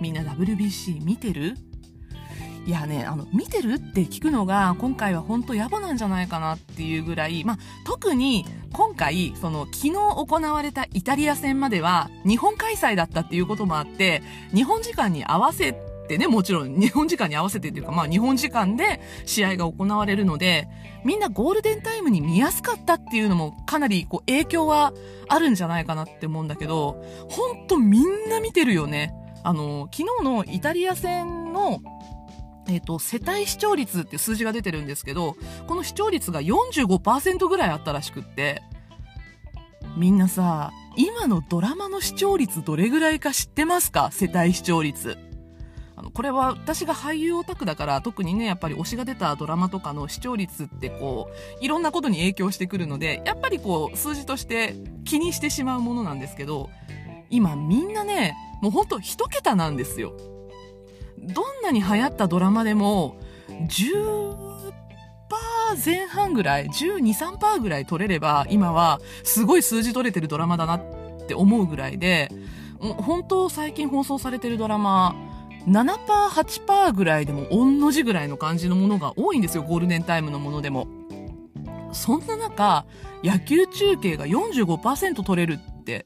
みんな WBC 見てる？いやね、あの、見てるって聞くのが今回は本当野暮なんじゃないかなっていうぐらい、まあ、特に今回、その、昨日行われたイタリア戦までは日本開催だったっていうこともあって、日本時間に合わせてね、もちろん日本時間に合わせてっていうか、まあ日本時間で試合が行われるので、みんなゴールデンタイムに見やすかったっていうのもかなりこう影響はあるんじゃないかなって思うんだけど、ほんとみんな見てるよね。あの、昨日のイタリア戦のえっ、と、世帯視聴率って数字が出てるんですけど、この視聴率が45%ぐらいあったらしくって、みんなさ、今のドラマの視聴率どれぐらいか知ってますか？世帯視聴率。あの、これは私が俳優オタクだから特にね、やっぱり推しが出たドラマとかの視聴率ってこう、いろんなことに影響してくるので、やっぱりこう、数字として気にしてしまうものなんですけど、今みんなね、もうほんと一桁なんですよ。どんなに流行ったドラマでも、10%前半ぐらい、12、3%ぐらい取れれば、今はすごい数字取れてるドラマだなって思うぐらいで、本当最近放送されてるドラマ、7%、8%ぐらいでも同じぐらいの感じのものが多いんですよ、ゴールデンタイムのものでも。そんな中、野球中継が45%取れるって、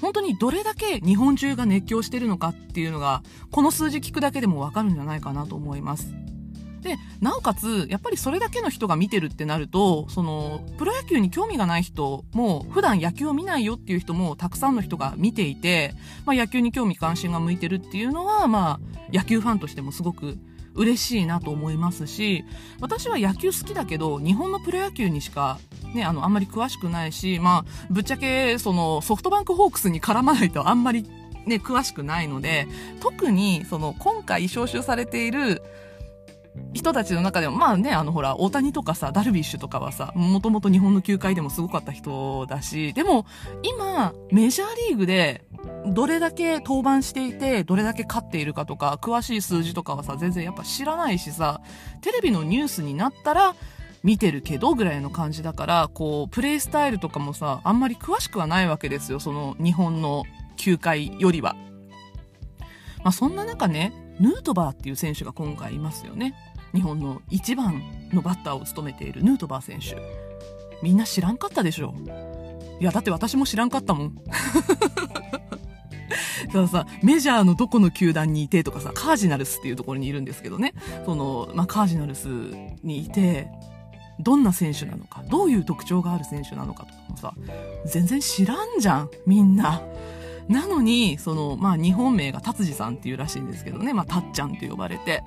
本当にどれだけ日本中が熱狂してるのかっていうのが、この数字聞くだけでもわかるんじゃないかなと思います。で、なおかつ、やっぱりそれだけの人が見てるってなると、その、プロ野球に興味がない人も、普段野球を見ないよっていう人もたくさんの人が見ていて、まあ野球に興味関心が向いてるっていうのは、まあ、野球ファンとしてもすごく嬉しいなと思いますし、私は野球好きだけど、日本のプロ野球にしか、ね、あの、あんまり詳しくないし、まあ、ぶっちゃけ、その、ソフトバンクホークスに絡まないとあんまりね、詳しくないので、特に、その、今回招集されている、人たちの中でも、まあね、あのほら、大谷とかさ、ダルビッシュとかはさ、もともと日本の球界でもすごかった人だし、でも、今、メジャーリーグで、どれだけ登板していて、どれだけ勝っているかとか、詳しい数字とかはさ、全然やっぱ知らないしさ、テレビのニュースになったら、見てるけどぐらいの感じだから、こう、プレイスタイルとかもさ、あんまり詳しくはないわけですよ、その日本の球界よりは。まあそんな中ね、ヌートバーっていう選手が今回いますよね。日本の一番のバッターを務めているヌートバー選手。みんな知らんかったでしょいや、だって私も知らんかったもん。たださ、メジャーのどこの球団にいてとかさ、カージナルスっていうところにいるんですけどね。その、まあ、カージナルスにいて、どんな選手なのか、どういう特徴がある選手なのかとかもさ、全然知らんじゃん、みんな。なのに、その、まあ、日本名が達治さんっていうらしいんですけどね、まあ、たっちゃんって呼ばれて、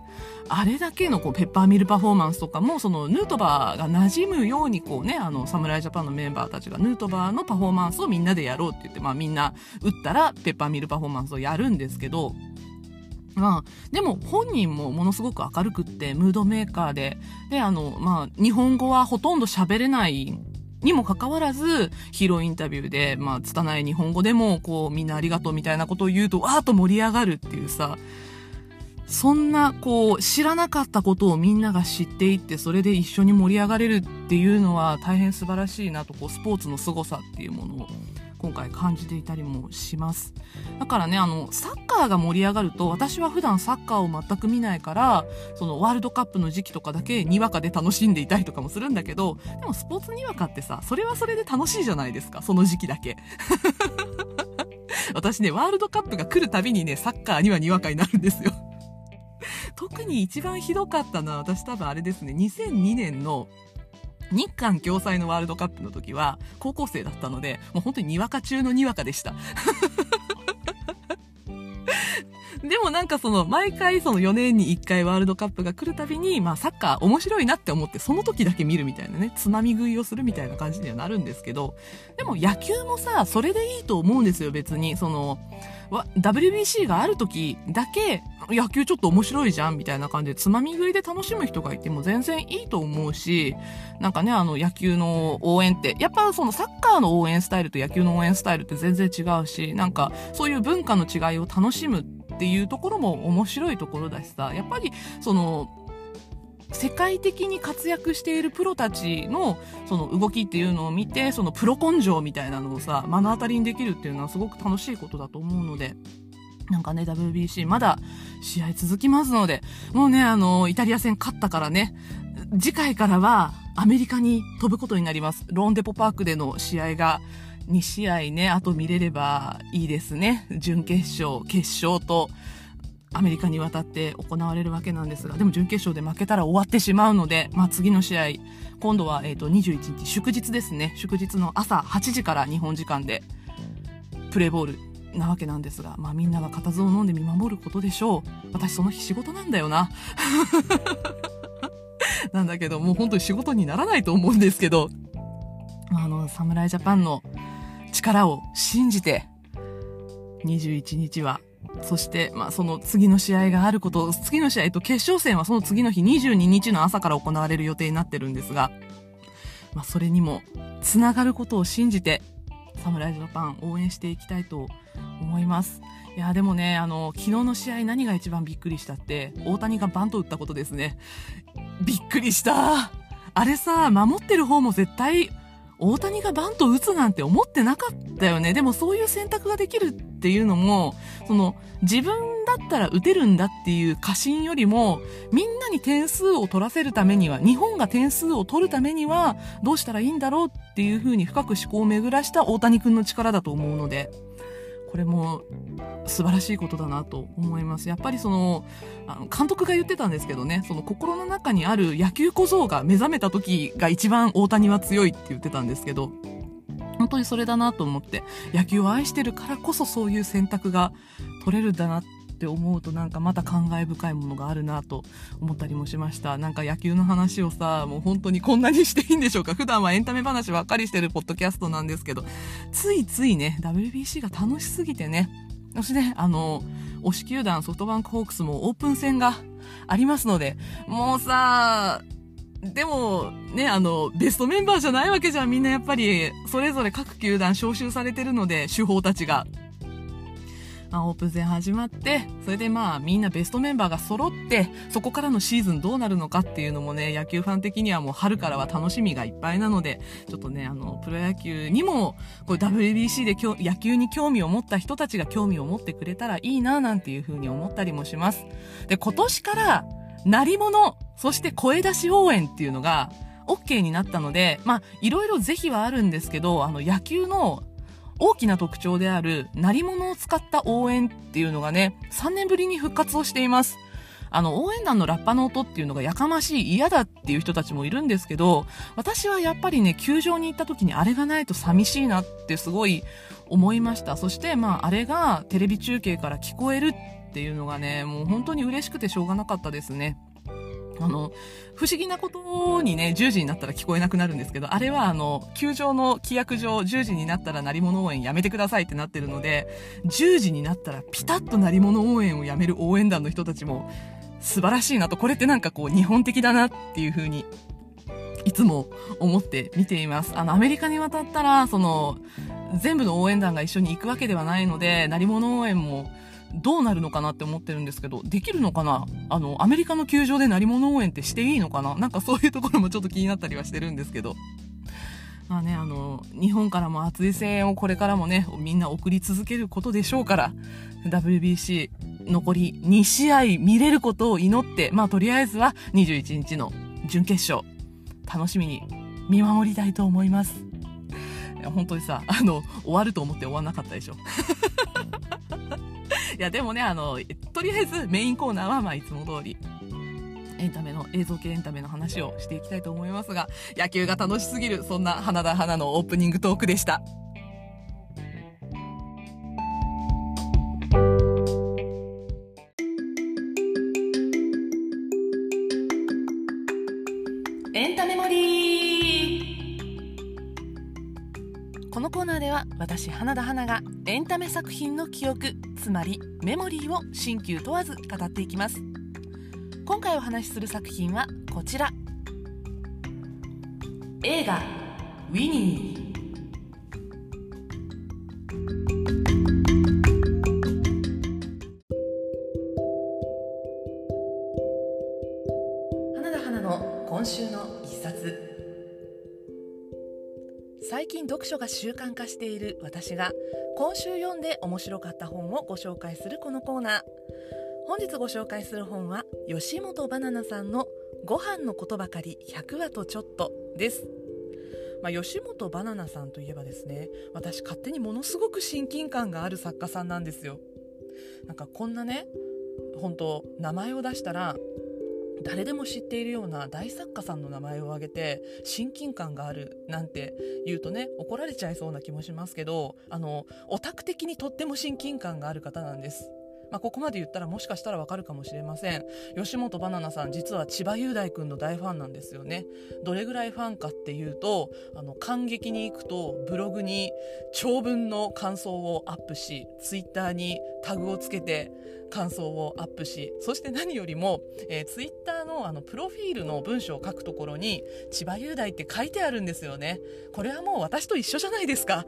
あれだけのこう、ペッパーミルパフォーマンスとかも、その、ヌートバーが馴染むように、こうね、あの、侍ジャパンのメンバーたちがヌートバーのパフォーマンスをみんなでやろうって言って、まあ、みんな、打ったら、ペッパーミルパフォーマンスをやるんですけど、まあ、でも本人もものすごく明るくって、ムードメーカーで、で、あの、まあ、日本語はほとんど喋れないにもかかわらず、ヒーローインタビューで、まあ、拙い日本語でも、こう、みんなありがとうみたいなことを言うと、わーっと盛り上がるっていうさ、そんな、こう、知らなかったことをみんなが知っていって、それで一緒に盛り上がれるっていうのは大変素晴らしいなと、こう、スポーツの凄さっていうものを今回感じていたりもします。だからね、あの、サッカーが盛り上がると、私は普段サッカーを全く見ないから、そのワールドカップの時期とかだけにわかで楽しんでいたりとかもするんだけど、でもスポーツにわかってさ、それはそれで楽しいじゃないですか、その時期だけ。私ね、ワールドカップが来るたびにね、サッカーにはにわかになるんですよ。特に一番ひどかったのは、私多分あれですね、2002年の日韓共催のワールドカップの時は高校生だったので、もう本当ににわか中のにわかでした。でもなんかその、毎回その4年に1回ワールドカップが来るたびに、まあサッカー面白いなって思って、その時だけ見るみたいなね、つまみ食いをするみたいな感じにはなるんですけど、でも野球もさ、それでいいと思うんですよ、別に。その、WBC がある時だけ、野球ちょっと面白いじゃんみたいな感じでつまみ食いで楽しむ人がいても全然いいと思うし、なんかね、あの野球の応援って、やっぱそのサッカーの応援スタイルと野球の応援スタイルって全然違うし、なんかそういう文化の違いを楽しむっていうところも面白いところだしさ、やっぱりその、世界的に活躍しているプロたちのその動きっていうのを見て、そのプロ根性みたいなのをさ、目の当たりにできるっていうのはすごく楽しいことだと思うので、なんかね、WBC まだ試合続きますので、もうね、あの、イタリア戦勝ったからね、次回からはアメリカに飛ぶことになります。ローンデポパークでの試合が2試合ね、あと見れればいいですね。準決勝、決勝と、アメリカに渡って行われるわけなんですが、でも準決勝で負けたら終わってしまうので、まあ次の試合、今度は、え、ー、と21日、祝日ですね。祝日の朝8時から日本時間で、プレーボールなわけなんですが、まあみんなが固唾を飲んで見守ることでしょう。私その日仕事なんだよな。なんだけど、もう本当に仕事にならないと思うんですけど、あの、侍ジャパンの力を信じて、21日は、そして、まあ、その次の試合があること、次の試合と決勝戦はその次の日22日の朝から行われる予定になってるんですが、まあ、それにも、つながることを信じて、侍ジャパン応援していきたいと思います。いや、でもね、あの、昨日の試合何が一番びっくりしたって、大谷がバント打ったことですね。びっくりした。あれさ、守ってる方も絶対、大谷がバント打つなんて思ってなかったよね。でもそういう選択ができるっていうのも、その、自分だったら打てるんだっていう過信よりも、みんなに点数を取らせるためには、日本が点数を取るためには、どうしたらいいんだろうっていうふうに深く思考を巡らした大谷君の力だと思うので、これも素晴らしいことだなと思います。やっぱりその、あの監督が言ってたんですけどね、その心の中にある野球小僧が目覚めた時が一番大谷は強いって言ってたんですけど、本当にそれだなと思って、野球を愛してるからこそそういう選択が取れるんだなってって思うとなんかまた感慨深いものがあるなと思ったりもしました。なんか野球の話をさ、もう本当にこんなにしていいんでしょうか 普段はエンタメ話ばっかりしてるポッドキャストなんですけど、ついついね、WBC が楽しすぎてね、そしてね、あの、推し球団ソフトバンクホークスもオープン戦がありますので、もうさ、でも、ね、あの、ベストメンバーじゃないわけじゃん。みんなやっぱり、それぞれ各球団招集されてるので、主砲たちが。まあ、オープン戦始まって、それでまあみんなベストメンバーが揃って、そこからのシーズンどうなるのかっていうのもね、野球ファン的にはもう春からは楽しみがいっぱいなので、ちょっとね、あの、プロ野球にも、これ WBC で野球に興味を持った人たちが興味を持ってくれたらいいな、なんていうふうに思ったりもします。で、今年から、鳴り物、そして声出し応援っていうのが、OK になったので、まあ、いろいろ是非はあるんですけど、あの、野球の大きな特徴である鳴り物を使った応援っていうのがね、3年ぶりに復活をしています。あの、応援団のラッパの音っていうのがやかましい、嫌だっていう人たちもいるんですけど、私はやっぱりね、球場に行った時にあれがないと寂しいなってすごい思いました。そして、まあ、あれがテレビ中継から聞こえるっていうのがね、もう本当に嬉しくてしょうがなかったですね。あの、不思議なことにね、10時になったら聞こえなくなるんですけど、あれはあの、球場の規約上、10時になったら鳴り物応援やめてくださいってなってるので、10時になったらピタッと鳴り物応援をやめる応援団の人たちも素晴らしいなと、これってなんかこう、日本的だなっていう風に、いつも思って見ています。あの、アメリカに渡ったら、その、全部の応援団が一緒に行くわけではないので、鳴り物応援も、どうなるのかなって思ってるんですけど、できるのかな？あの、アメリカの球場で鳴り物応援ってしていいのかな？なんかそういうところもちょっと気になったりはしてるんですけど。まあね、あの、日本からも熱い声援をこれからもね、みんな送り続けることでしょうから、WBC 残り2試合見れることを祈って、まあとりあえずは21日の準決勝、楽しみに見守りたいと思います。本当にさ、あの、終わると思って終わんなかったでしょ。いや、でもね、あの、とりあえずメインコーナーは、まあ、いつも通り、エンタメの、映像系エンタメの話をしていきたいと思いますが、野球が楽しすぎる、そんな花田花のオープニングトークでした。エンタメモリーこのコーナーでは私花田花がエンタメ作品の記憶つまりメモリーを新旧問わず語っていきます。今回お話しする作品はこちら。映画「ウィニー」読書が習慣化している私が今週読んで面白かった本をご紹介するこのコーナー。本日ご紹介する本は吉本ばななさんの「ご飯のことばかり100話とちょっと」です。まあ、吉本ばななさんといえばですね私勝手にものすごく親近感がある作家さんなんですよ。なんかこんなね本当名前を出したら誰でも知っているような大作家さんの名前を挙げて親近感があるなんて言うとね怒られちゃいそうな気もしますけどあのオタク的にとっても親近感がある方なんです。まあ、ここまで言ったらもしかしたらわかるかもしれません。吉本ばななさん実は千葉雄大君の大ファンなんですよね。どれぐらいファンかっていうとあの感激に行くとブログに長文の感想をアップしツイッターにタグをつけて感想をアップしそして何よりも、えー、ツイッターのあのプロフィールの文章を書くところに千葉雄大って書いてあるんですよね。これはもう私と一緒じゃないですか。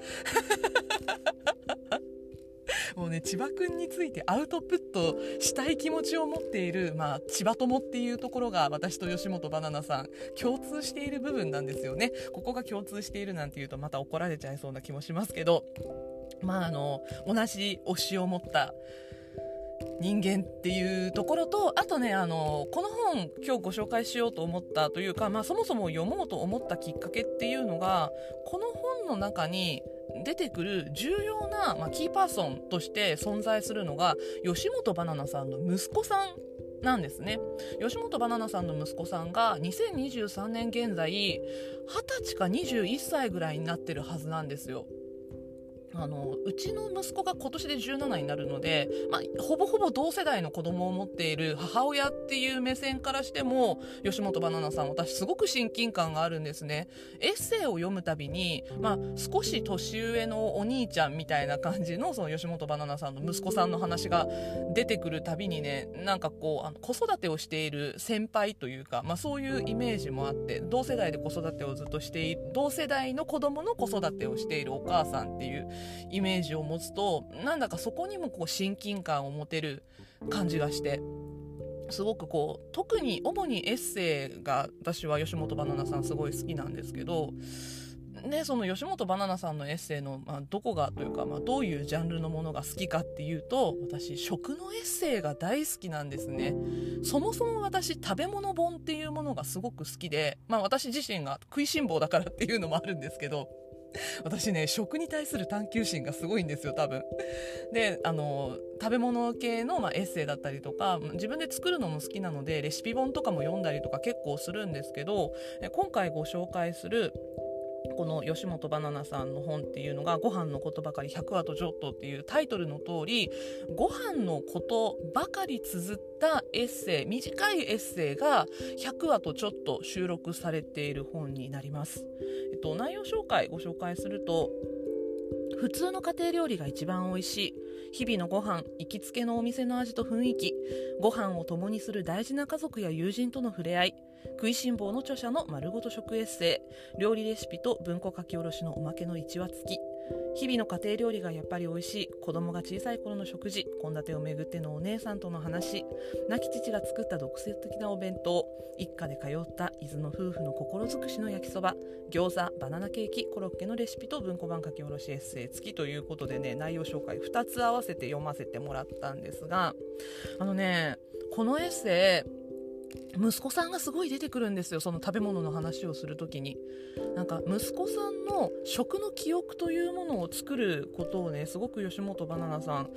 もうね千葉くんについてアウトプットしたい気持ちを持っている、まあ、千葉友っていうところが私と吉本ばななさん共通している部分なんですよね。ここが共通しているなんていうとまた怒られちゃいそうな気もしますけどまああの同じ推しを持った人間っていうところとあとねあのこの本今日ご紹介しようと思ったというか、まあ、そもそも読もうと思ったきっかけっていうのがこの本の中に出てくる重要な、まあ、キーパーソンとして存在するのが吉本ばななさんの息子さんなんですね。吉本ばななさんの息子さんが2023年現在20歳か21歳ぐらいになってるはずなんですよ。あのうちの息子が今年で17になるので、まあ、ほぼほぼ同世代の子供を持っている母親っていう目線からしても吉本ばななさん私すごく親近感があるんですね。エッセイを読むたびに、まあ、少し年上のお兄ちゃんみたいな感じのその吉本ばななさんの息子さんの話が出てくるたびにねなんかこうあの子育てをしている先輩というか、まあ、そういうイメージもあって同世代で子育てをずっとしている同世代の子供の子育てをしているお母さんっていうイメージを持つとなんだかそこにもこう親近感を持てる感じがしてすごくこう特に主にエッセイが私は吉本ばななさんすごい好きなんですけどね、その吉本ばななさんのエッセイの、まあ、どこがというか、まあ、どういうジャンルのものが好きかっていうと私食のエッセイが大好きなんですね。そもそも私食べ物本っていうものがすごく好きで、まあ、私自身が食いしん坊だからっていうのもあるんですけど私ね食に対する探求心がすごいんですよ多分。であの食べ物系の、まあ、エッセイだったりとか自分で作るのも好きなのでレシピ本とかも読んだりとか結構するんですけど今回ご紹介するこの吉本ばななさんの本っていうのが「ご飯のことばかり100話とちょっと」っていうタイトルの通りご飯のことばかり綴ったエッセイ短いエッセイが100話とちょっと収録されている本になります。えっと、内容紹介ご紹介すると普通の家庭料理が一番美味しい。日々のご飯行きつけのお店の味と雰囲気。ご飯を共にする大事な家族や友人との触れ合い。食いしん坊の著者の丸ごと食エッセイ。料理レシピと文庫書き下ろしのおまけの1話付き。日々の家庭料理がやっぱり美味しい。子供が小さい頃の食事。献立をめぐってのお姉さんとの話。亡き父が作った独創的なお弁当。一家で通った伊豆の夫婦の心尽くしの焼きそば。餃子バナナケーキコロッケのレシピと文庫版書き下ろしエッセイ付きということでね内容紹介2つ合わせて読ませてもらったんですが。あのねこのエッセイ息子さんがすごい出てくるんですよその食べ物の話をする時になんか息子さんの食の記憶というものを作ることをねすごく吉本ばななさん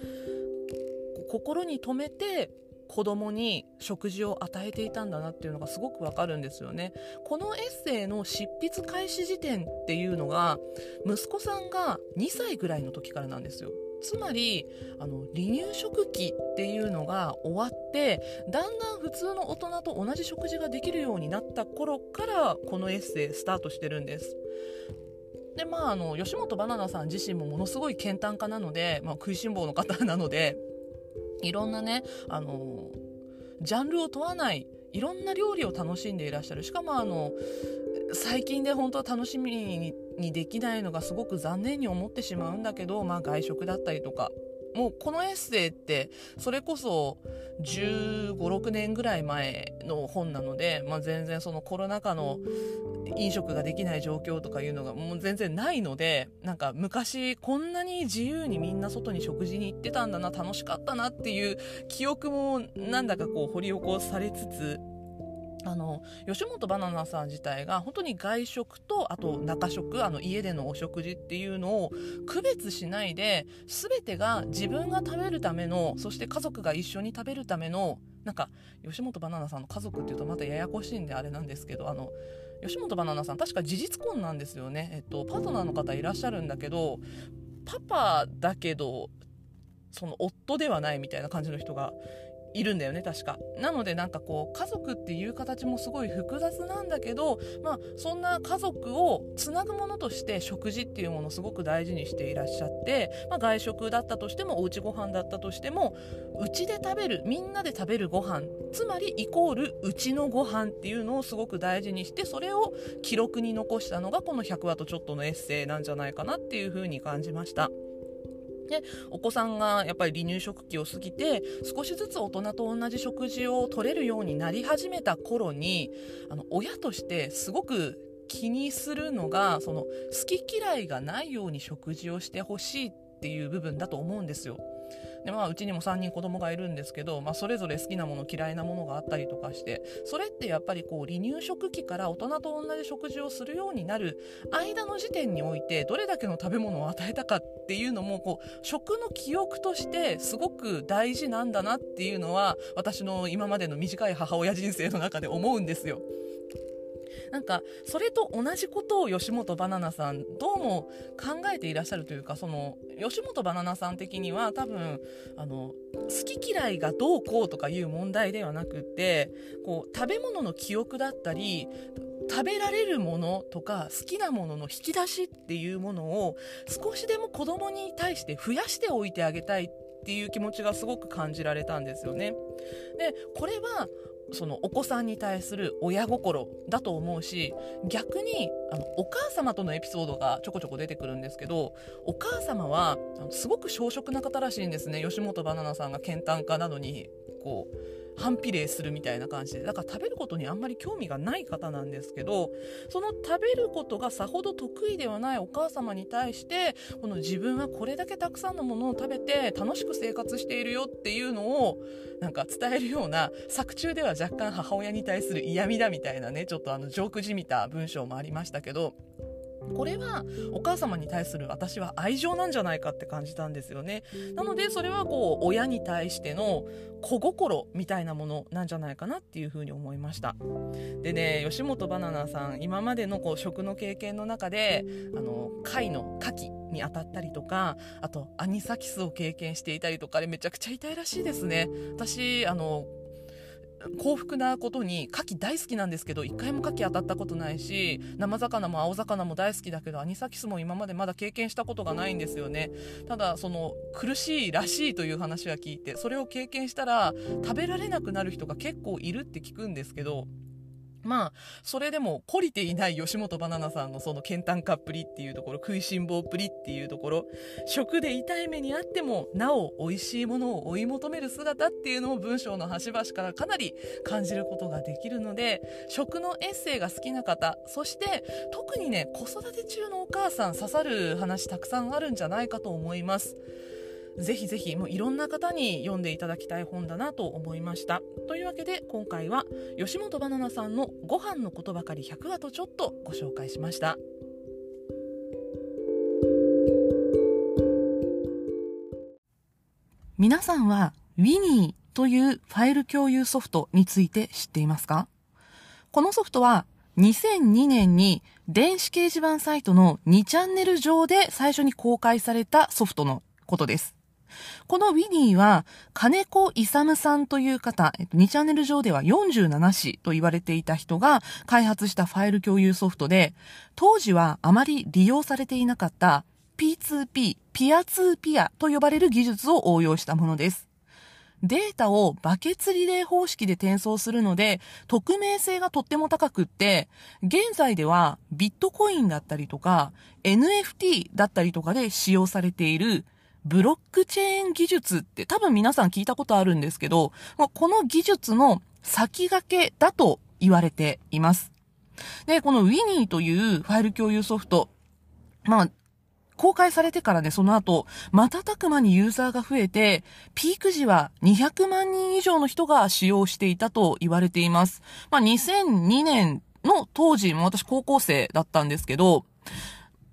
心に留めて子供に食事を与えていたんだなっていうのがすごくわかるんですよね。このエッセイの執筆開始時点っていうのが息子さんが2歳ぐらいの時からなんですよ。つまりあの離乳食期っていうのが終わってだんだん普通の大人と同じ食事ができるようになった頃からこのエッセイスタートしてるんです。でまああの吉本ばななさん自身もものすごい健談家なので、まあ、食いしん坊の方なのでいろんなねあのジャンルを問わないいろんな料理を楽しんでいらっしゃる。しかもあの最近で本当は楽しみにできないのがすごく残念に思ってしまうんだけど、まあ、外食だったりとか。もうこのエッセイってそれこそ1 5 6年ぐらい前の本なので、まあ、全然そのコロナ禍の飲食ができない状況とかいうのがもう全然ないのでなんか昔こんなに自由にみんな外に食事に行ってたんだな楽しかったなっていう記憶もなんだかこう掘り起こされつつあの吉本ばななさん自体が本当に外食とあと中食あの家でのお食事っていうのを区別しないで全てが自分が食べるためのそして家族が一緒に食べるためのなんか吉本ばななさんの家族っていうとまたややこしいんであれなんですけどあの吉本ばななさん確か事実婚なんですよね、えっと、パートナーの方いらっしゃるんだけどパパだけどその夫ではないみたいな感じの人がいるんだよね確かなのでなんかこう家族っていう形もすごい複雑なんだけどまあそんな家族をつなぐものとして食事っていうものをすごく大事にしていらっしゃって、まあ、外食だったとしてもおうちご飯だったとしてもうちで食べるみんなで食べるご飯つまりイコールうちのご飯っていうのをすごく大事にしてそれを記録に残したのがこの100話とちょっとのエッセイなんじゃないかなっていうふうに感じました。でお子さんがやっぱり離乳食期を過ぎて少しずつ大人と同じ食事をとれるようになり始めた頃にあの親としてすごく気にするのがその好き嫌いがないように食事をしてほしいっていう部分だと思うんですよ。でまあうちにも3人子供がいるんですけど、まあ、それぞれ好きなもの嫌いなものがあったりとかしてそれってやっぱりこう離乳食期から大人と同じ食事をするようになる間の時点においてどれだけの食べ物を与えたかっていうのもこう食の記憶としてすごく大事なんだなっていうのは私の今までの短い母親人生の中で思うんですよ。なんかそれと同じことを吉本ばななさんどうも考えていらっしゃるというかその吉本ばななさん的には多分あの好き嫌いがどうこうとかいう問題ではなくってこう食べ物の記憶だったり食べられるものとか好きなものの引き出しっていうものを少しでも子供に対して増やしておいてあげたいっていう気持ちがすごく感じられたんですよね。でこれはそのお子さんに対する親心だと思うし逆にあのお母様とのエピソードがちょこちょこ出てくるんですけどお母様はすごく小食な方らしいんですね。吉本ばななさんが健談家なのにこう反比例するみたいな感じでだから食べることにあんまり興味がない方なんですけどその食べることがさほど得意ではないお母様に対してこの自分はこれだけたくさんのものを食べて楽しく生活しているよっていうのをなんか伝えるような作中では若干母親に対する嫌味だみたいなねちょっとあのジョークじみた文章もありましたけどこれはお母様に対する私は愛情なんじゃないかって感じたんですよね。なのでそれはこう親に対しての子心みたいなものなんじゃないかなっていうふうに思いました。でね吉本ばななさん今までのこう食の経験の中であの貝の牡蠣に当たったりとかあとアニサキスを経験していたりとかあれめちゃくちゃ痛いらしいですね。私あの幸福なことに牡蠣大好きなんですけど一回も牡蠣当たったことないし生魚も青魚も大好きだけどアニサキスも今までまだ経験したことがないんですよね。ただその苦しいらしいという話は聞いてそれを経験したら食べられなくなる人が結構いるって聞くんですけどまあ、それでも懲りていない吉本ばななさんのその健談家っぷりっていうところ、食いしん坊っぷりっていうところ、食で痛い目にあっても、なお美味しいものを追い求める姿っていうのを文章の端々からかなり感じることができるので、食のエッセイが好きな方、そして特にね、子育て中のお母さん刺さる話たくさんあるんじゃないかと思います。ぜひぜひもういろんな方に読んでいただきたい本だなと思いました。というわけで今回は吉本ばななさんの「ご飯のことばかり100話」とちょっとご紹介しました。皆さんは Winnie というファイル共有ソフトについて知っていますか？このソフトは2002年に電子掲示板サイトの2チャンネル上で最初に公開されたソフトのことです。このウィニーは、金子勇さんという方、えっと、2チャンネル上では47子と言われていた人が開発したファイル共有ソフトで、当時はあまり利用されていなかった P2P、ピアツーピアと呼ばれる技術を応用したものです。データをバケツリレー方式で転送するので、匿名性がとっても高くって、現在ではビットコインだったりとか、NFT だったりとかで使用されているブロックチェーン技術って多分皆さん聞いたことあるんですけど、この技術の先駆けだと言われています。で、この Winnie というファイル共有ソフト、まあ、公開されてからね、その後、瞬く間にユーザーが増えて、ピーク時は200万人以上の人が使用していたと言われています。まあ、2002年の当時、も私高校生だったんですけど、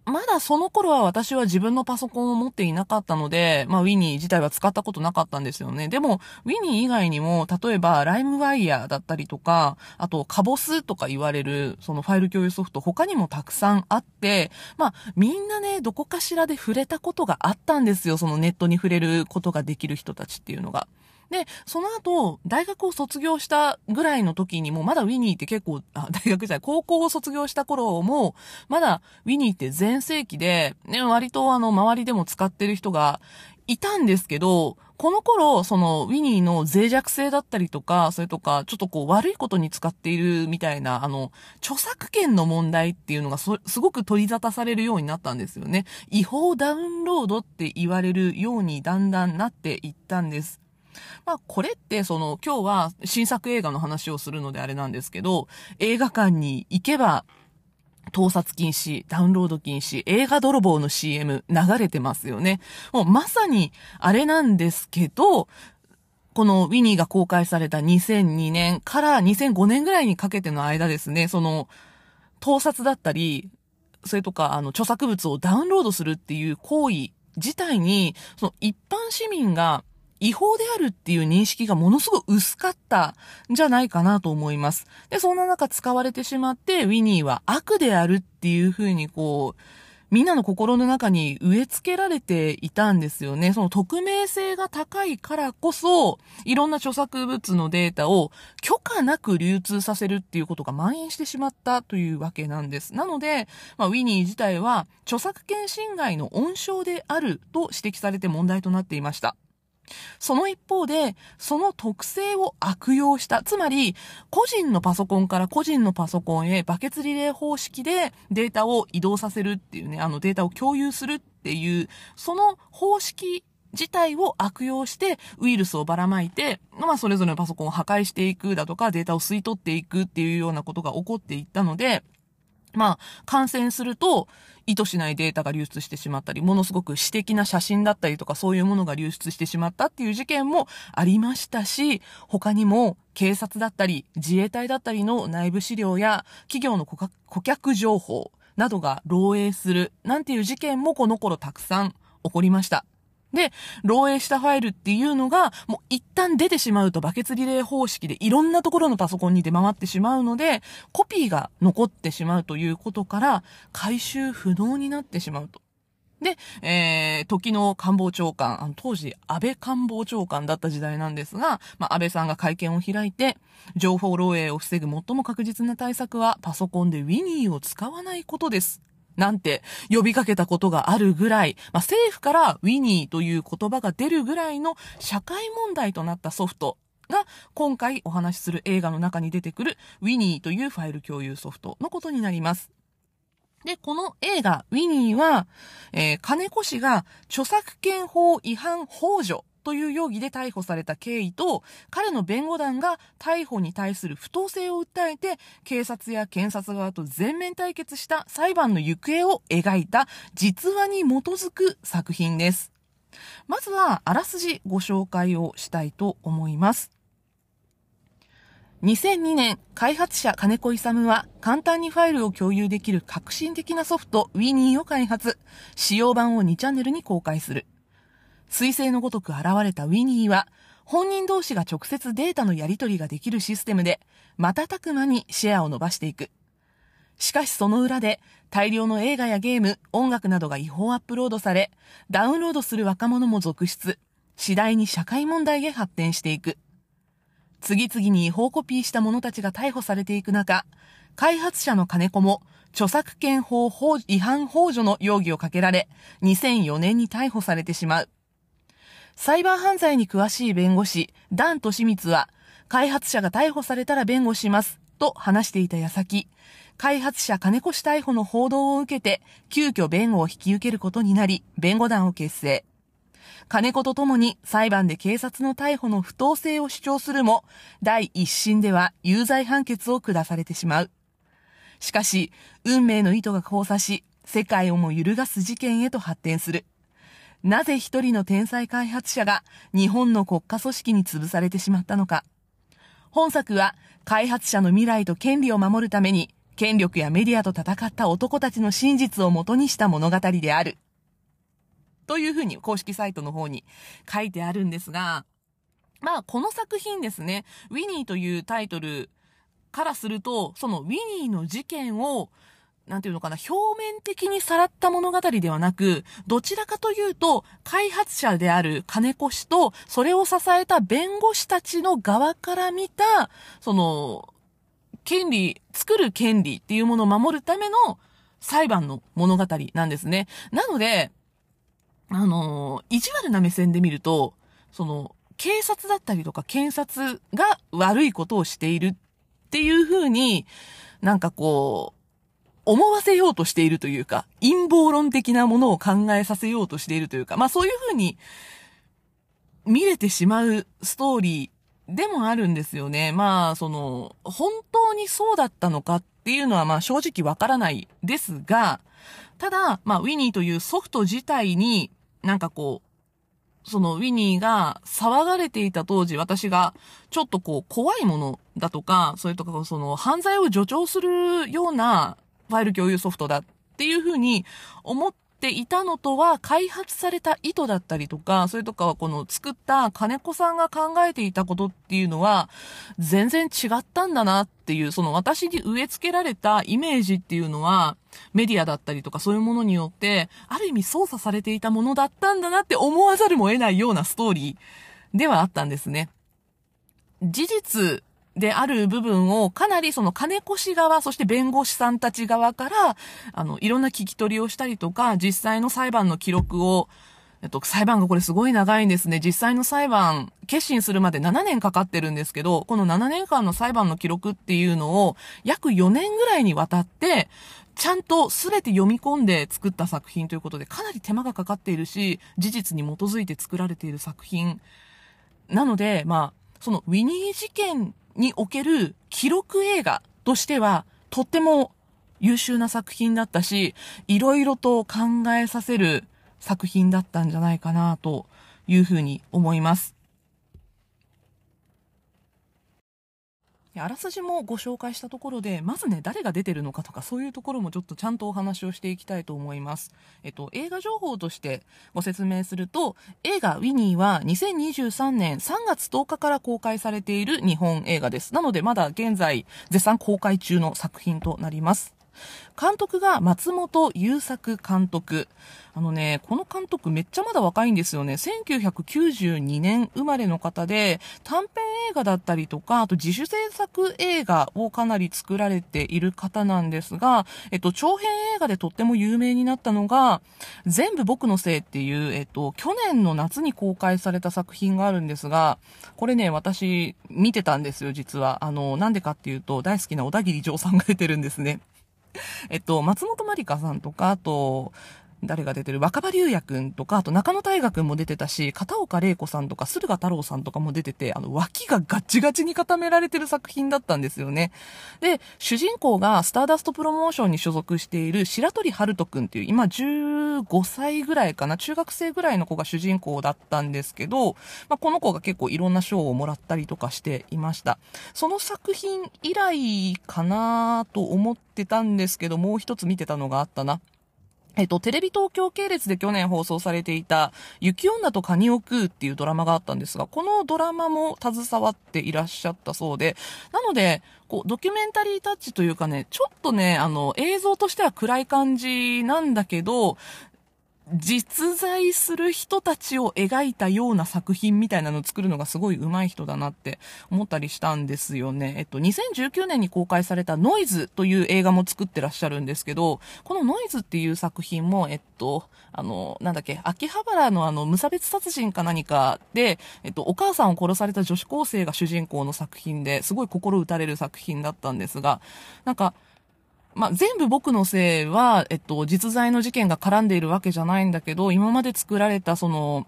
まだその頃は私は自分のパソコンを持っていなかったので、まあ、ウィニー自体は使ったことなかったんですよね。でも、ウィニー以外にも、例えば、ライムワイヤーだったりとか、あと、カボスとか言われる、そのファイル共有ソフト、他にもたくさんあって、まあ、みんなね、どこかしらで触れたことがあったんですよ。そのネットに触れることができる人たちっていうのが。で、その後、大学を卒業したぐらいの時にも、まだウィニーって結構、あ、大学時代、高校を卒業した頃も、まだウィニーって全盛期で、ね、割とあの、周りでも使ってる人がいたんですけど、この頃、その、ウィニーの脆弱性だったりとか、それとか、ちょっとこう、悪いことに使っているみたいな、あの、著作権の問題っていうのがすごく取り沙汰されるようになったんですよね。違法ダウンロードって言われるようにだんだんなっていったんです。まあ、これってその、今日は新作映画の話をするのであれなんですけど、映画館に行けば、盗撮禁止、ダウンロード禁止、映画泥棒の CM 流れてますよね。もうまさにあれなんですけど、このウィニーが公開された2002年から2005年ぐらいにかけての間ですね、その、盗撮だったり、それとか、あの、著作物をダウンロードするっていう行為自体に、その一般市民が違法であるっていう認識がものすごく薄かったんじゃないかなと思います。で、そんな中使われてしまって、ウィニーは悪であるっていうふうにこう、みんなの心の中に植え付けられていたんですよね。その匿名性が高いからこそ、いろんな著作物のデータを許可なく流通させるっていうことが蔓延してしまったというわけなんです。なので、まあ、ウィニー自体は著作権侵害の温床であると指摘されて問題となっていました。その一方で、その特性を悪用した。つまり、個人のパソコンから個人のパソコンへバケツリレー方式でデータを移動させるっていうね、あのデータを共有するっていう、その方式自体を悪用してウイルスをばらまいて、まあそれぞれのパソコンを破壊していくだとかデータを吸い取っていくっていうようなことが起こっていったので、まあ感染すると意図しないデータが流出してしまったり、ものすごく私的な写真だったりとかそういうものが流出してしまったっていう事件もありましたし、他にも警察だったり自衛隊だったりの内部資料や企業の顧客情報などが漏洩するなんていう事件もこの頃たくさん起こりました。で、漏洩したファイルっていうのが、もう一旦出てしまうとバケツリレー方式でいろんなところのパソコンに出回ってしまうので、コピーが残ってしまうということから、回収不能になってしまうと。で、えー、時の官房長官、あの当時安倍官房長官だった時代なんですが、まあ、安倍さんが会見を開いて、情報漏洩を防ぐ最も確実な対策はパソコンでウィニーを使わないことです。なんて呼びかけたことがあるぐらい、まあ、政府からウィニーという言葉が出るぐらいの社会問題となったソフトが今回お話しする映画の中に出てくるウィニーというファイル共有ソフトのことになります。で、この映画、ウィニーは、えー、金子氏が著作権法違反幇助という容疑で逮捕された経緯と、彼の弁護団が逮捕に対する不当性を訴えて、警察や検察側と全面対決した裁判の行方を描いた実話に基づく作品です。まずは、あらすじご紹介をしたいと思います。2002年、開発者金子勇は簡単にファイルを共有できる革新的なソフト Winnie を開発。使用版を2チャンネルに公開する。彗星のごとく現れたウィニーは、本人同士が直接データのやり取りができるシステムで、瞬く間にシェアを伸ばしていく。しかしその裏で大量の映画やゲーム、音楽などが違法アップロードされ、ダウンロードする若者も続出。次第に社会問題へ発展していく。次々に違法コピーした者たちが逮捕されていく中、開発者の金子も著作権法違反法助の容疑をかけられ、2004年に逮捕されてしまう。サイバー犯罪に詳しい弁護士、ダン・トシミツは、開発者が逮捕されたら弁護します、と話していた矢先、開発者金子氏逮捕の報道を受けて、急遽弁護を引き受けることになり、弁護団を結成。金子とともに裁判で警察の逮捕の不当性を主張するも、第一審では有罪判決を下されてしまう。しかし、運命の糸が交差し、世界をも揺るがす事件へと発展する。なぜ一人の天才開発者が日本の国家組織に潰されてしまったのか。本作は開発者の未来と権利を守るために権力やメディアと戦った男たちの真実をもとにした物語である。というふうに公式サイトの方に書いてあるんですが、まあこの作品ですね、ウィニーというタイトルからすると、そのウィニーの事件を、なんていうのかな、表面的にさらった物語ではなく、どちらかというと、開発者である金子氏と、それを支えた弁護士たちの側から見た、その、権利、作る権利っていうものを守るための裁判の物語なんですね。なので、あの、意地悪な目線で見ると、その、警察だったりとか検察が悪いことをしているっていう風に、なんかこう、思わせようとしているというか、陰謀論的なものを考えさせようとしているというか、まあそういう風に見れてしまうストーリーでもあるんですよね。まあ、その、本当にそうだったのかっていうのはまあ正直わからないですが、ただ、まあ、ウィニーというソフト自体に、なんかこう、そのウィニーが騒がれていた当時、私がちょっとこう怖いものだとか、それとかその犯罪を助長するようなファイル共有ソフトだっていうふうに思っていたのとは開発された意図だったりとか、それとかはこの作った金子さんが考えていたことっていうのは全然違ったんだなっていう、その私に植え付けられたイメージっていうのはメディアだったりとかそういうものによってある意味操作されていたものだったんだなって思わざるも得ないようなストーリーではあったんですね。事実である部分をかなりその金越し側、そして弁護士さんたち側から、あの、いろんな聞き取りをしたりとか、実際の裁判の記録を、えっと、裁判がこれすごい長いんですね。実際の裁判、決心するまで7年かかってるんですけど、この7年間の裁判の記録っていうのを、約4年ぐらいにわたって、ちゃんと全て読み込んで作った作品ということで、かなり手間がかかっているし、事実に基づいて作られている作品。なので、まあ、そのウィニー事件における記録映画としては、とっても優秀な作品だったし、いろいろと考えさせる作品だったんじゃないかなというふうに思います。あらすじもご紹介したところで、まずね、誰が出てるのかとか、そういうところもちょっとちゃんとお話をしていきたいと思います。えっと、映画情報としてご説明すると、映画ウィニーは2023年3月10日から公開されている日本映画です。なので、まだ現在、絶賛公開中の作品となります。監督が松本優作監督。あのね、この監督めっちゃまだ若いんですよね。1992年生まれの方で、短編映画だったりとか、あと自主制作映画をかなり作られている方なんですが、えっと、長編映画でとっても有名になったのが、全部僕のせいっていう、えっと、去年の夏に公開された作品があるんですが、これね、私見てたんですよ、実は。あの、なんでかっていうと、大好きな小田切丈さんが出てるんですね。えっと、松本まりかさんとか、あと、誰が出てる？若葉龍也くんとか、あと中野大河くんも出てたし、片岡玲子さんとか、駿河太郎さんとかも出てて、あの、脇がガッチガチに固められてる作品だったんですよね。で、主人公がスターダストプロモーションに所属している白鳥春人くんっていう、今15歳ぐらいかな、中学生ぐらいの子が主人公だったんですけど、まあ、この子が結構いろんな賞をもらったりとかしていました。その作品以来かなと思ってたんですけど、もう一つ見てたのがあったな。えっと、テレビ東京系列で去年放送されていた、雪女とカニを食うっていうドラマがあったんですが、このドラマも携わっていらっしゃったそうで、なので、こう、ドキュメンタリータッチというかね、ちょっとね、あの、映像としては暗い感じなんだけど、実在する人たちを描いたような作品みたいなのを作るのがすごい上手い人だなって思ったりしたんですよね。えっと、2019年に公開されたノイズという映画も作ってらっしゃるんですけど、このノイズっていう作品も、えっと、あの、なんだっけ、秋葉原のあの、無差別殺人か何かで、えっと、お母さんを殺された女子高生が主人公の作品ですごい心打たれる作品だったんですが、なんか、まあ、全部僕のせいは、えっと、実在の事件が絡んでいるわけじゃないんだけど、今まで作られたその、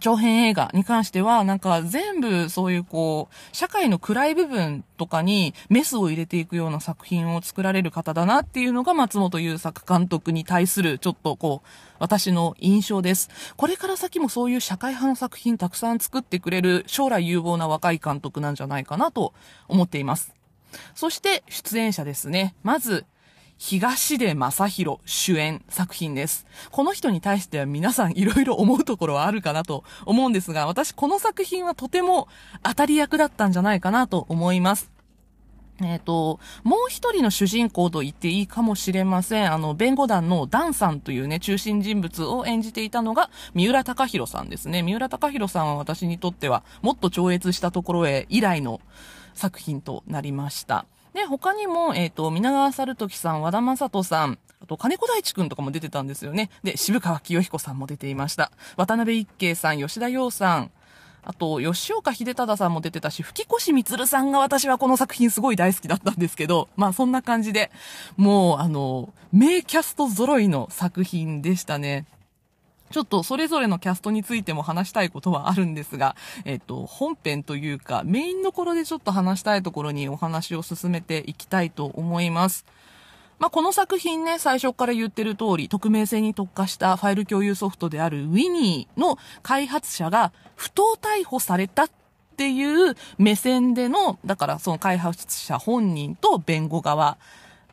長編映画に関しては、なんか全部そういうこう、社会の暗い部分とかにメスを入れていくような作品を作られる方だなっていうのが松本優作監督に対するちょっとこう、私の印象です。これから先もそういう社会派の作品たくさん作ってくれる将来有望な若い監督なんじゃないかなと思っています。そして出演者ですね。まず、東出正宏主演作品です。この人に対しては皆さんいろいろ思うところはあるかなと思うんですが、私この作品はとても当たり役だったんじゃないかなと思います。えっ、ー、と、もう一人の主人公と言っていいかもしれません。あの、弁護団のダンさんというね、中心人物を演じていたのが、三浦隆弘さんですね。三浦隆弘さんは私にとっては、もっと超越したところへ以来の作品となりました。で、他にも、えっ、ー、と、皆川猿時さん、和田正人さん、あと、金子大地くんとかも出てたんですよね。で、渋川清彦さんも出ていました。渡辺一慶さん、吉田洋さん、あと、吉岡秀忠さんも出てたし、吹越光さんが私はこの作品すごい大好きだったんですけど、まあそんな感じで、もう、あの、名キャスト揃いの作品でしたね。ちょっとそれぞれのキャストについても話したいことはあるんですが、えっと、本編というか、メインの頃でちょっと話したいところにお話を進めていきたいと思います。まあ、この作品ね、最初から言ってる通り、匿名性に特化したファイル共有ソフトである Winnie の開発者が不当逮捕されたっていう目線での、だからその開発者本人と弁護側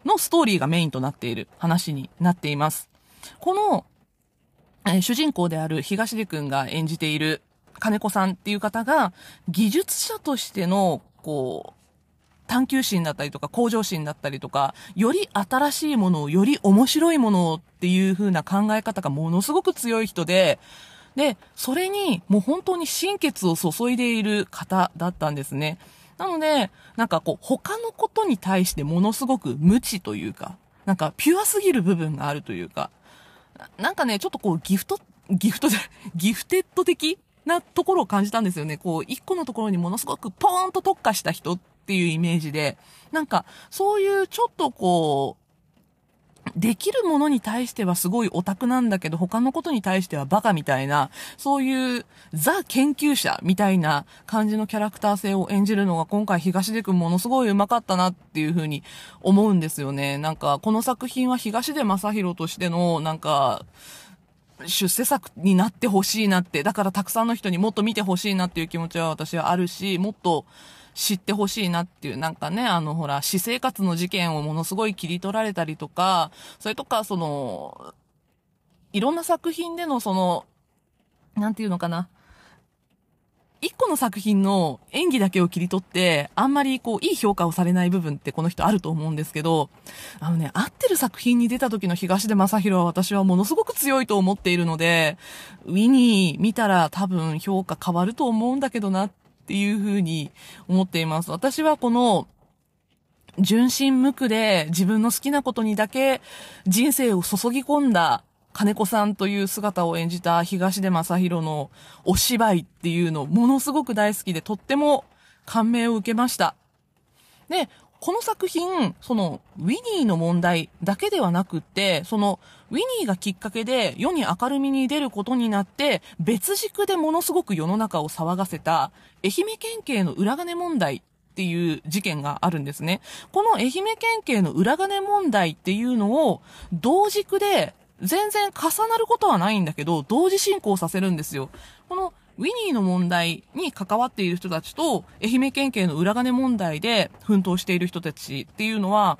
のストーリーがメインとなっている話になっています。このえ、主人公である東出くんが演じている金子さんっていう方が、技術者としての、こう、探求心だったりとか向上心だったりとか、より新しいものを、より面白いものをっていう風な考え方がものすごく強い人で、で、それにもう本当に心血を注いでいる方だったんですね。なので、なんかこう、他のことに対してものすごく無知というか、なんかピュアすぎる部分があるというか、なんかね、ちょっとこう、ギフト、ギフトじゃ、ギフテッド的なところを感じたんですよね。こう、一個のところにものすごくポーンと特化した人っていうイメージで、なんか、そういうちょっとこう、できるものに対してはすごいオタクなんだけど、他のことに対してはバカみたいな、そういうザ研究者みたいな感じのキャラクター性を演じるのが今回東出くんものすごい上手かったなっていうふうに思うんですよね。なんか、この作品は東出正宏としての、なんか、出世作になってほしいなって、だからたくさんの人にもっと見てほしいなっていう気持ちは私はあるし、もっと、知ってほしいなっていう、なんかね、あの、ほら、私生活の事件をものすごい切り取られたりとか、それとか、その、いろんな作品でのその、なんていうのかな。一個の作品の演技だけを切り取って、あんまりこう、いい評価をされない部分ってこの人あると思うんですけど、あのね、合ってる作品に出た時の東出正宏は私はものすごく強いと思っているので、ウィニー見たら多分評価変わると思うんだけどなっっていうふうに思っています。私はこの、純真無垢で自分の好きなことにだけ人生を注ぎ込んだ金子さんという姿を演じた東出正宏のお芝居っていうのものすごく大好きでとっても感銘を受けました。で、この作品、その、ウィニーの問題だけではなくって、その、ウィニーがきっかけで世に明るみに出ることになって、別軸でものすごく世の中を騒がせた、愛媛県警の裏金問題っていう事件があるんですね。この愛媛県警の裏金問題っていうのを、同軸で、全然重なることはないんだけど、同時進行させるんですよ。このウィニーの問題に関わっている人たちと、愛媛県警の裏金問題で奮闘している人たちっていうのは、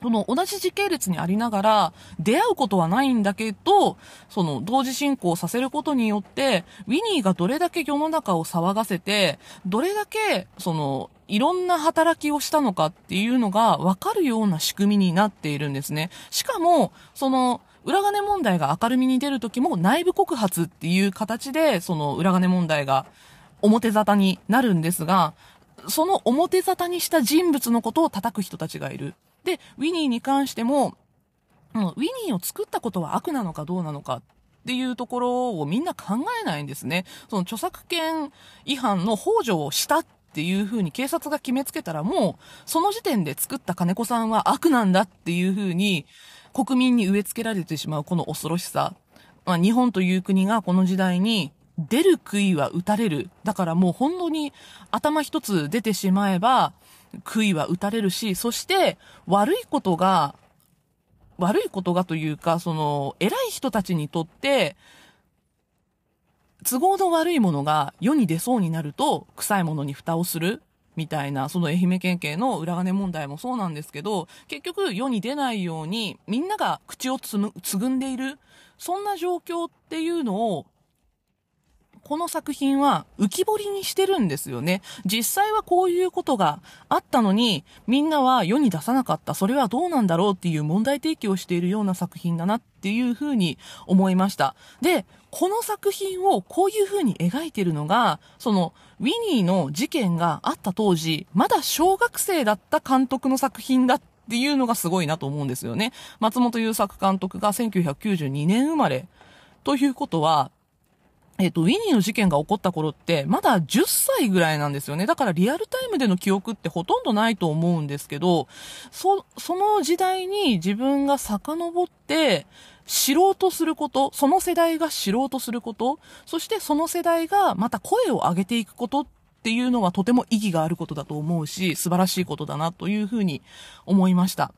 その同じ時系列にありながら出会うことはないんだけど、その同時進行させることによって、ウィニーがどれだけ世の中を騒がせて、どれだけそのいろんな働きをしたのかっていうのがわかるような仕組みになっているんですね。しかも、その、裏金問題が明るみに出るときも内部告発っていう形で、その裏金問題が表沙汰になるんですが、その表沙汰にした人物のことを叩く人たちがいる。で、ウィニーに関しても、ウィニーを作ったことは悪なのかどうなのかっていうところをみんな考えないんですね。その著作権違反の幇助をしたっていう風に警察が決めつけたらもう、その時点で作った金子さんは悪なんだっていう風に国民に植え付けられてしまうこの恐ろしさ。まあ、日本という国がこの時代に出る杭は打たれる。だからもう本当に頭一つ出てしまえば、杭は打たれるし、そして悪いことが、悪いことがというか、その、偉い人たちにとって、都合の悪いものが世に出そうになると、臭いものに蓋をする。みたいな、その愛媛県警の裏金問題もそうなんですけど、結局世に出ないようにみんなが口をつむ、つぐんでいる、そんな状況っていうのをこの作品は浮き彫りにしてるんですよね。実際はこういうことがあったのに、みんなは世に出さなかった。それはどうなんだろうっていう問題提起をしているような作品だなっていうふうに思いました。で、この作品をこういうふうに描いてるのが、その、ウィニーの事件があった当時、まだ小学生だった監督の作品だっていうのがすごいなと思うんですよね。松本優作監督が1992年生まれ。ということは、えっ、と、ウィニーの事件が起こった頃って、まだ10歳ぐらいなんですよね。だからリアルタイムでの記憶ってほとんどないと思うんですけど、そ、その時代に自分が遡って、知ろうとすること、その世代が知ろうとすること、そしてその世代がまた声を上げていくことっていうのはとても意義があることだと思うし、素晴らしいことだなというふうに思いました。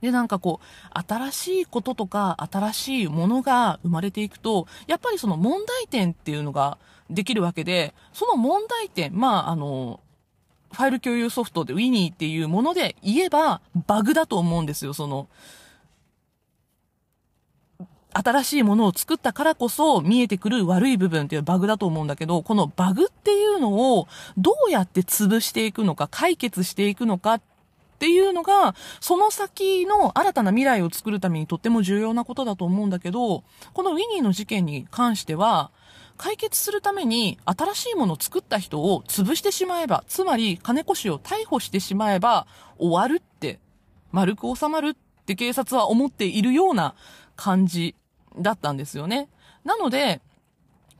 で、なんかこう、新しいこととか、新しいものが生まれていくと、やっぱりその問題点っていうのができるわけで、その問題点、まあ、あの、ファイル共有ソフトで Winnie っていうもので言えば、バグだと思うんですよ、その、新しいものを作ったからこそ見えてくる悪い部分っていうバグだと思うんだけど、このバグっていうのをどうやって潰していくのか、解決していくのかっていうのが、その先の新たな未来を作るためにとっても重要なことだと思うんだけど、このウィニーの事件に関しては、解決するために新しいものを作った人を潰してしまえば、つまり金子氏を逮捕してしまえば終わるって、丸く収まるって警察は思っているような感じだったんですよね。なので、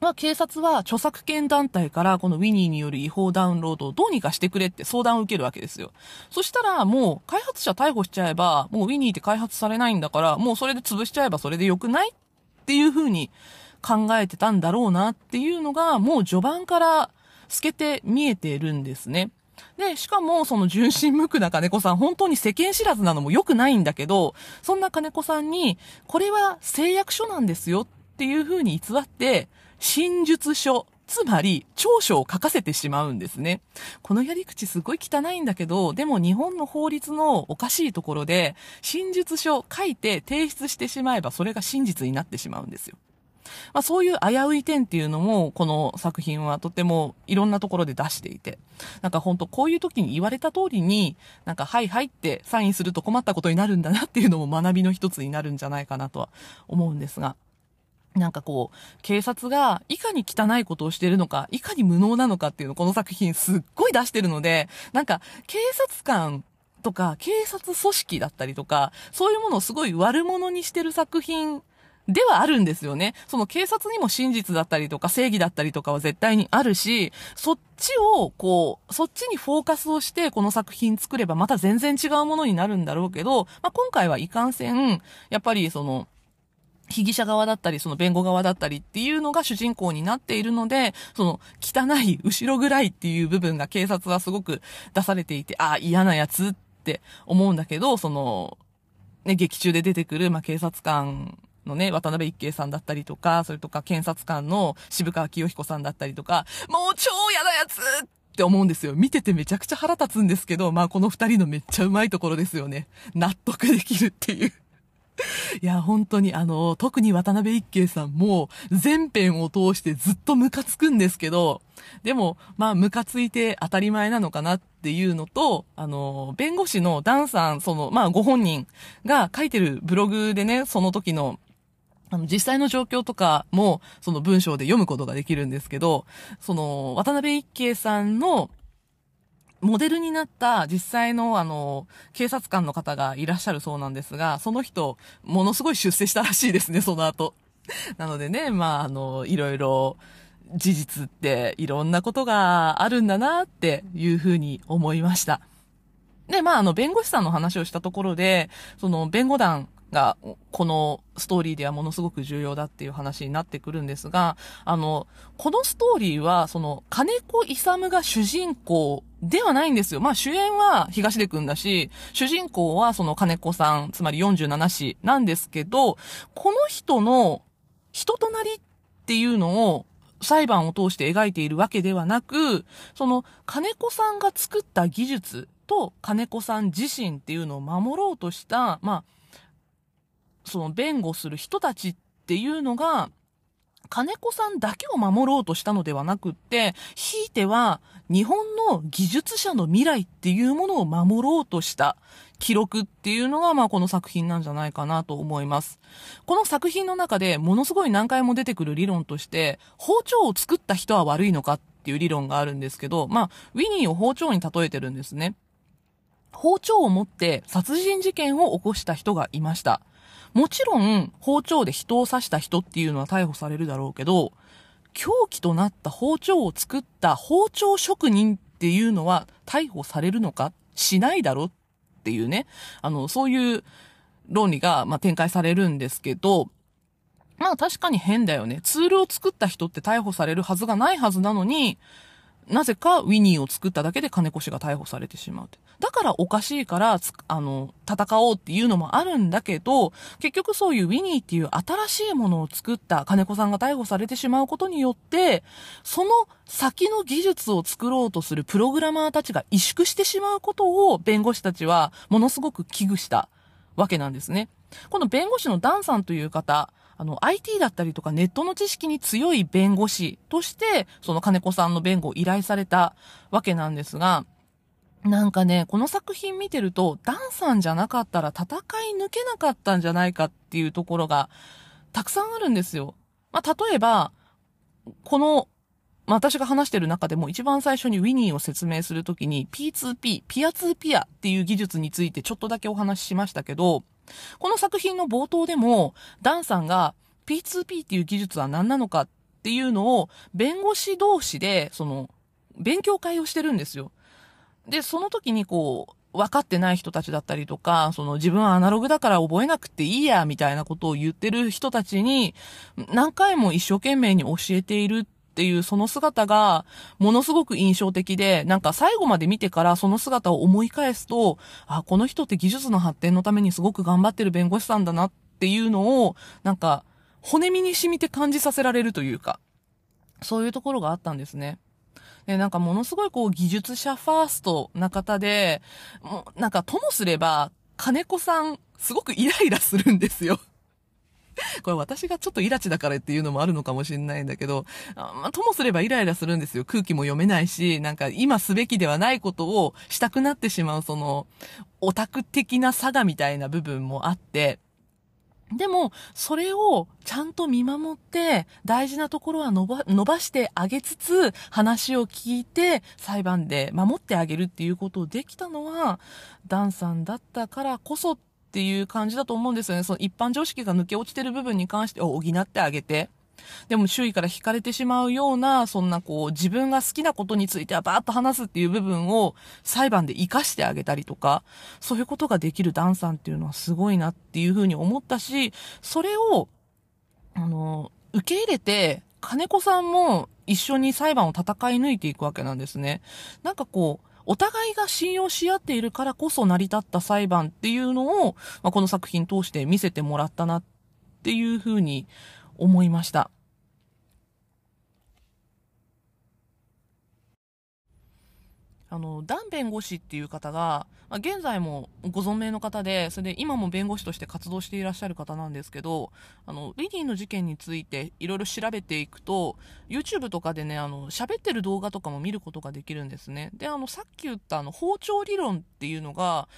まあ、警察は著作権団体からこのウィニーによる違法ダウンロードをどうにかしてくれって相談を受けるわけですよ。そしたらもう開発者逮捕しちゃえば、もうウィニーって開発されないんだから、もうそれで潰しちゃえばそれでよくないっていう風に考えてたんだろうなっていうのがもう序盤から透けて見えてるんですね。で、しかも、その純真無垢な金子さん、本当に世間知らずなのも良くないんだけど、そんな金子さんに、これは誓約書なんですよっていう風に偽って、真術書、つまり、長所を書かせてしまうんですね。このやり口すごい汚いんだけど、でも日本の法律のおかしいところで、真術書書いて提出してしまえばそれが真実になってしまうんですよ。まあ、そういう危うい点っていうのも、この作品はとてもいろんなところで出していて、なんか本当こういう時に言われた通りに、なんかはいはいってサインすると困ったことになるんだなっていうのも学びの一つになるんじゃないかなとは思うんですが。なんかこう、警察がいかに汚いことをしてるのか、いかに無能なのかっていうのをこの作品すっごい出してるので、なんか警察官とか警察組織だったりとか、そういうものをすごい悪者にしてる作品ではあるんですよね。その警察にも真実だったりとか正義だったりとかは絶対にあるし、そっちをこう、そっちにフォーカスをしてこの作品作ればまた全然違うものになるんだろうけど、まあ、今回はいかんせん、やっぱりその、被疑者側だったり、その弁護側だったりっていうのが主人公になっているので、その汚い後ろ暗いっていう部分が警察はすごく出されていて、ああ、嫌なやつって思うんだけど、その、ね、劇中で出てくる、まあ、警察官のね、渡辺一慶さんだったりとか、それとか検察官の渋川清彦さんだったりとか、もう超嫌なやつって思うんですよ。見ててめちゃくちゃ腹立つんですけど、まあこの二人のめっちゃうまいところですよね。納得できるっていう。いや、本当にあの、特に渡辺一慶さんも全編を通してずっとムカつくんですけど、でも、まあ、ムカついて当たり前なのかなっていうのと、あの、弁護士のダンさん、その、まあ、ご本人が書いてるブログでね、その時のあの、実際の状況とかも、その文章で読むことができるんですけど、その、渡辺一慶さんの、モデルになった実際のあの、警察官の方がいらっしゃるそうなんですが、その人、ものすごい出世したらしいですね、その後。なのでね、まあ、あの、いろいろ、事実っていろんなことがあるんだなっていうふうに思いました。で、まあ、あの、弁護士さんの話をしたところで、その、弁護団が、このストーリーではものすごく重要だっていう話になってくるんですが、あの、このストーリーは、その、金子勇が主人公ではないんですよ。まあ主演は東出くんだし、主人公はその金子さん、つまり47歳なんですけど、この人の人となりっていうのを裁判を通して描いているわけではなく、その金子さんが作った技術と金子さん自身っていうのを守ろうとした、まあ、その弁護する人たちっていうのが、金子さんだけを守ろうとしたのではなくって、ひいては日本の技術者の未来っていうものを守ろうとした記録っていうのが、まあこの作品なんじゃないかなと思います。この作品の中でものすごい何回も出てくる理論として、包丁を作った人は悪いのかっていう理論があるんですけど、まあ、ウィニーを包丁に例えてるんですね。包丁を持って殺人事件を起こした人がいました。もちろん、包丁で人を刺した人っていうのは逮捕されるだろうけど、凶器となった包丁を作った包丁職人っていうのは逮捕されるのかしないだろっていうね、あの、そういう論理が、まあ、展開されるんですけど、まあ確かに変だよね。ツールを作った人って逮捕されるはずがないはずなのに、なぜかウィニーを作っただけで金越が逮捕されてしまうだからおかしいから、あの、戦おうっていうのもあるんだけど、結局そういうウィニーっていう新しいものを作った金子さんが逮捕されてしまうことによって、その先の技術を作ろうとするプログラマーたちが萎縮してしまうことを弁護士たちはものすごく危惧したわけなんですね。この弁護士のダンさんという方、あの、IT だったりとかネットの知識に強い弁護士として、その金子さんの弁護を依頼されたわけなんですが、なんかね、この作品見てると、ダンさんじゃなかったら戦い抜けなかったんじゃないかっていうところが、たくさんあるんですよ。まあ、例えば、この、まあ、私が話してる中でも一番最初にウィニーを説明するときに P2P、ピア2ピアっていう技術についてちょっとだけお話ししましたけど、この作品の冒頭でも、ダンさんが P2P っていう技術は何なのかっていうのを、弁護士同士で、その、勉強会をしてるんですよ。で、その時にこう、分かってない人たちだったりとか、その自分はアナログだから覚えなくていいや、みたいなことを言ってる人たちに、何回も一生懸命に教えているっていうその姿がものすごく印象的で、なんか最後まで見てからその姿を思い返すと、あ、この人って技術の発展のためにすごく頑張ってる弁護士さんだなっていうのを、なんか骨身に染みて感じさせられるというか、そういうところがあったんですね。で、なんかものすごいこう技術者ファーストな方で、もうなんかともすれば、金子さん、すごくイライラするんですよ。これ私がちょっとイラチだからっていうのもあるのかもしれないんだけど、まあ、ともすればイライラするんですよ。空気も読めないし、なんか今すべきではないことをしたくなってしまう、その、オタク的な差がみたいな部分もあって、でも、それをちゃんと見守って、大事なところは伸ば伸ばしてあげつつ、話を聞いて、裁判で守ってあげるっていうことをできたのは、ダンさんだったからこそっていう感じだと思うんですよね。その一般常識が抜け落ちてる部分に関して補ってあげて。でも周囲から惹かれてしまうような、そんなこう、自分が好きなことについてはバーッと話すっていう部分を裁判で活かしてあげたりとか、そういうことができるダンさんっていうのはすごいなっていうふうに思ったし、それを、あの、受け入れて、金子さんも一緒に裁判を戦い抜いていくわけなんですね。なんかこう、お互いが信用し合っているからこそ成り立った裁判っていうのを、まあ、この作品通して見せてもらったなっていうふうに思いました。あの、ダン弁護士っていう方が、まあ、現在もご存命の方で、それで今も弁護士として活動していらっしゃる方なんですけど、あの、リディの事件についていろいろ調べていくと、YouTube とかでね、あの、喋ってる動画とかも見ることができるんですね。で、あの、さっき言ったあの、包丁理論っていうのが、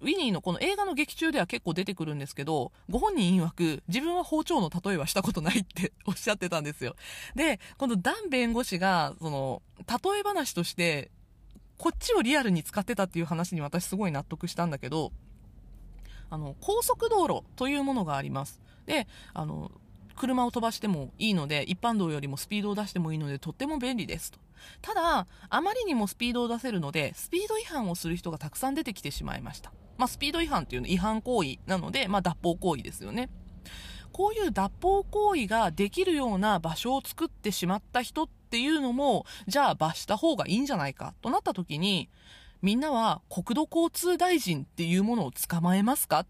ウィニーのこの映画の劇中では結構出てくるんですけど、ご本人曰く、自分は包丁の例えはしたことないって おっしゃってたんですよ。で、このダン弁護士が、その、例え話として、こっちをリアルに使ってたっていう話に私すごい納得したんだけど、あの、高速道路というものがあります。で、あの、車を飛ばしてもいいので、一般道よりもスピードを出してもいいので、とっても便利ですと。ただ、あまりにもスピードを出せるので、スピード違反をする人がたくさん出てきてしまいました。まあ、スピード違反っていうの違反行為なので、まあ、脱法行為ですよね。こういう脱法行為ができるような場所を作ってしまった人っていうのも、じゃあ罰した方がいいんじゃないかとなった時に、みんなは国土交通大臣っていうものを捕まえますかっ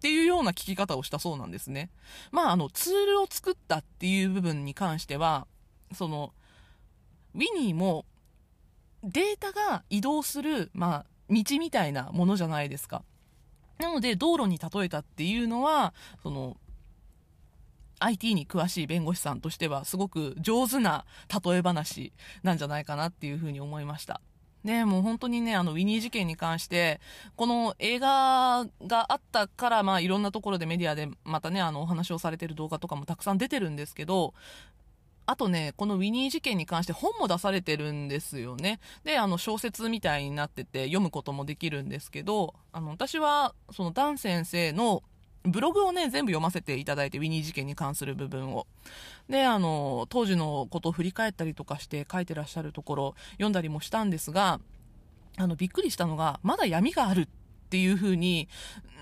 ていうような聞き方をしたそうなんですね。まあ、あの、ツールを作ったっていう部分に関しては、その、ウィニーも、データが移動する、まあ、道みたいなものじゃないですか。なので、道路に例えたっていうのは、その、IT に詳しい弁護士さんとしてはすごく上手な例え話なんじゃないかなっていうふうに思いました。ね、もう本当にね、あの、ウィニー事件に関して、この映画があったから、まあ、いろんなところでメディアでまたね、あの、お話をされてる動画とかもたくさん出てるんですけど、あとね、このウィニー事件に関して本も出されてるんですよね。で、あの、小説みたいになってて読むこともできるんですけど、あの、私は、そのダン先生のブログをね、全部読ませていただいて、ウィニー事件に関する部分を。で、あの、当時のことを振り返ったりとかして書いてらっしゃるところ、読んだりもしたんですが、あの、びっくりしたのが、まだ闇があるっていうふうに、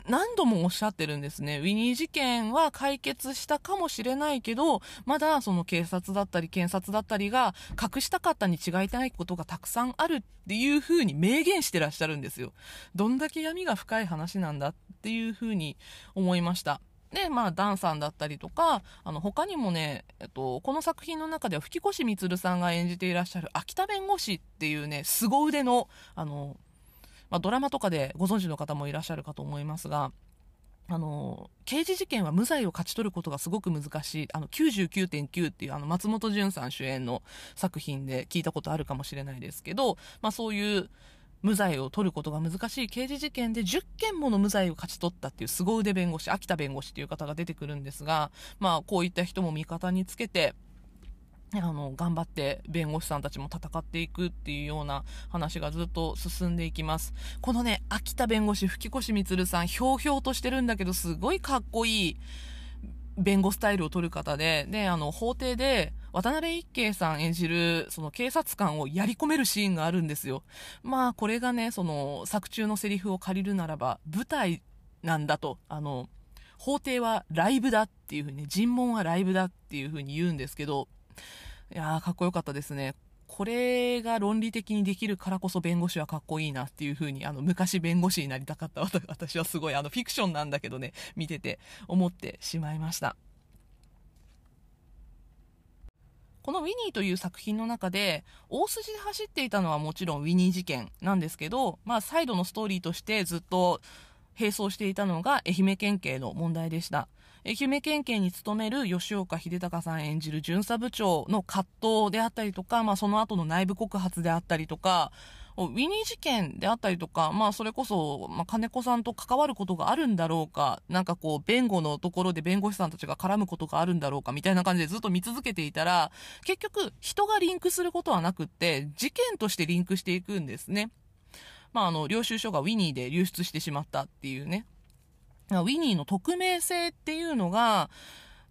何度もおっしゃってるんですね。ウィニー事件は解決したかもしれないけど、まだその警察だったり検察だったりが隠したかったに違いないことがたくさんあるっていうふうに明言してらっしゃるんですよ。どんだけ闇が深い話なんだっていうふうに思いました。で、まあ、ダンさんだったりとか、あの、他にもね、えっと、この作品の中では吹越光さんが演じていらっしゃる秋田弁護士っていうね、凄腕の、あの、まあ、ドラマとかでご存知の方もいらっしゃるかと思いますが、あの、刑事事件は無罪を勝ち取ることがすごく難しい。あの、99.9っていうあの、松本潤さん主演の作品で聞いたことあるかもしれないですけど、まあそういう無罪を取ることが難しい刑事事件で10件もの無罪を勝ち取ったっていう凄腕弁護士、秋田弁護士っていう方が出てくるんですが、まあこういった人も味方につけて、あの、頑張って弁護士さんたちも戦っていくっていうような話がずっと進んでいきます。このね、秋田弁護士、吹越光さん、ひょうひょうとしてるんだけど、すごいかっこいい弁護スタイルを取る方で、で、あの、法廷で、渡辺一慶さん演じる、その警察官をやり込めるシーンがあるんですよ。まあ、これがね、その、作中のセリフを借りるならば、舞台なんだと、あの、法廷はライブだっていうふうに、尋問はライブだっていうふうに言うんですけど、いやー、かっこよかったですね。これが論理的にできるからこそ弁護士はかっこいいなっていう風に、あの、昔弁護士になりたかった私はすごい、あの、フィクションなんだけどね、見てて思ってしまいました。このウィニーという作品の中で、大筋で走っていたのはもちろんウィニー事件なんですけど、まあ、サイドのストーリーとしてずっと並走していたのが愛媛県警の問題でした。愛媛県警に勤める吉岡秀隆さん演じる巡査部長の葛藤であったりとか、まあ、その後の内部告発であったりとか、ウィニー事件であったりとか、まあそれこそ、まあ金子さんと関わることがあるんだろうか、なんかこう、弁護のところで弁護士さんたちが絡むことがあるんだろうか、みたいな感じでずっと見続けていたら、結局、人がリンクすることはなくって、事件としてリンクしていくんですね。まああの、領収書がウィニーで流出してしまったっていうね。ウィニーの匿名性っていうのが、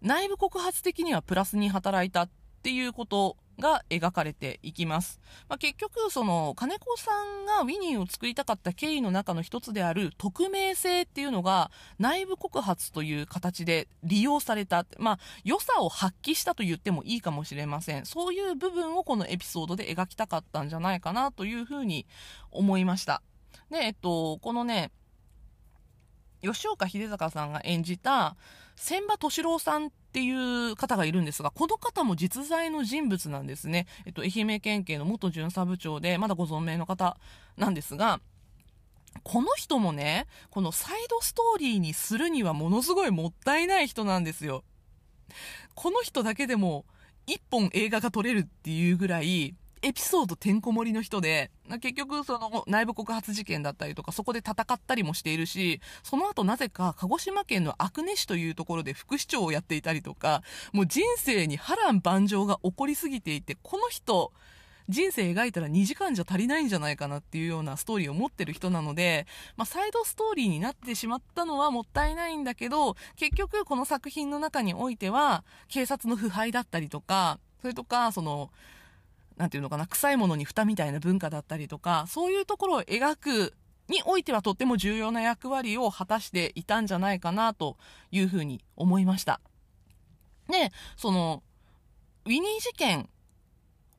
内部告発的にはプラスに働いたっていうことが描かれていきます。まあ、結局、その、金子さんがウィニーを作りたかった経緯の中の一つである匿名性っていうのが内部告発という形で利用された。まあ、良さを発揮したと言ってもいいかもしれません。そういう部分をこのエピソードで描きたかったんじゃないかなというふうに思いました。で、えっと、このね、吉岡秀隆さんが演じた千葉敏郎さんっていう方がいるんですが、この方も実在の人物なんですね。えっと、愛媛県警の元巡査部長で、まだご存命の方なんですが、この人もね、このサイドストーリーにするにはものすごいもったいない人なんですよ。この人だけでも一本映画が撮れるっていうぐらい、エピソードてんこ盛りの人で、結局その内部告発事件だったりとか、そこで戦ったりもしているし、その後なぜか鹿児島県の阿久根市というところで副市長をやっていたりとか、もう人生に波乱万丈が起こりすぎていて、この人、人生描いたら2時間じゃ足りないんじゃないかなっていうようなストーリーを持ってる人なので、まあ、サイドストーリーになってしまったのはもったいないんだけど、結局この作品の中においては、警察の腐敗だったりとか、それとか、その、なんていうのかな、臭いものに蓋みたいな文化だったりとか、そういうところを描くにおいてはとっても重要な役割を果たしていたんじゃないかなというふうに思いました。で、その、ウィニー事件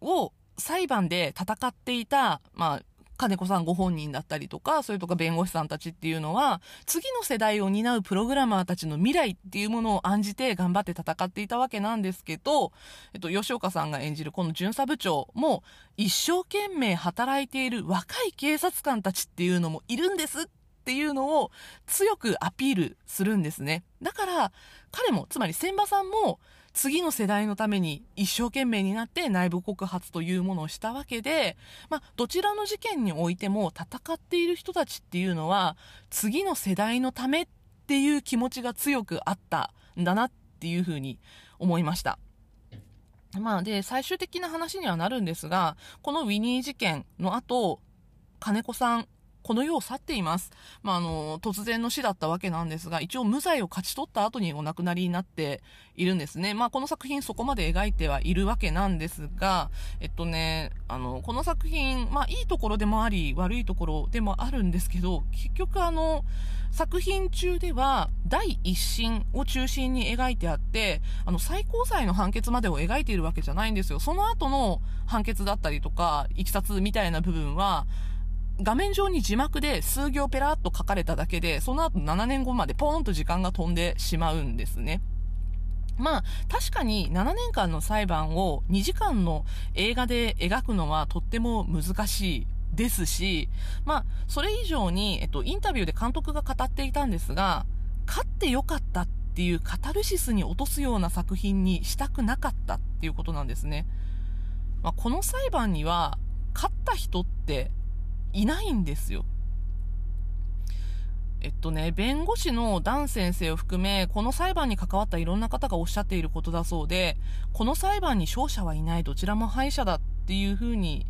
を裁判で戦っていた、まあ、金子さんご本人だったりとか、それとか弁護士さんたちっていうのは、次の世代を担うプログラマーたちの未来っていうものを案じて頑張って戦っていたわけなんですけど、えっと、吉岡さんが演じるこの巡査部長も、一生懸命働いている若い警察官たちっていうのもいるんですっていうのを強くアピールするんですね。だから、彼も、つまり千葉さんも、次の世代のために一生懸命になって内部告発というものをしたわけで、まあ、どちらの事件においても戦っている人たちっていうのは、次の世代のためっていう気持ちが強くあったんだなっていうふうに思いました。まあ、で、最終的な話にはなるんですが、このウィニー事件の後、金子さんこの世を去っています。まあ、あの、突然の死だったわけなんですが、一応無罪を勝ち取った後にお亡くなりになっているんですね。まあ、この作品そこまで描いてはいるわけなんですが、えっとね、あの、この作品、まあ、いいところでもあり、悪いところでもあるんですけど、結局あの、作品中では、第一審を中心に描いてあって、あの、最高裁の判決までを描いているわけじゃないんですよ。その後の判決だったりとか、いきさつみたいな部分は、画面上に字幕で数行ペラッと書かれただけで、その後7年後までポーンと時間が飛んでしまうんですね。まあ、確かに7年間の裁判を2時間の映画で描くのはとっても難しいですし、まあ、それ以上に、えっと、インタビューで監督が語っていたんですが、勝ってよかったっていうカタルシスに落とすような作品にしたくなかったっていうことなんですね。まあ、この裁判には、勝った人っていないんですよ。えっとね、弁護士のダン先生を含め、この裁判に関わったいろんな方がおっしゃっていることだそうで、この裁判に勝者はいない、どちらも敗者だっていうふうに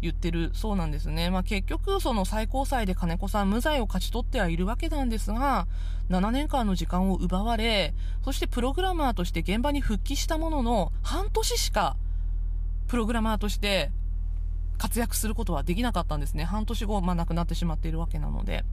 言ってるそうなんですね。まあ、結局、その最高裁で金子さん無罪を勝ち取ってはいるわけなんですが、7年間の時間を奪われ、そしてプログラマーとして現場に復帰したものの、半年しか、プログラマーとして活躍することはできなかったんですね。半年後、まあ亡くなってしまっているわけなので。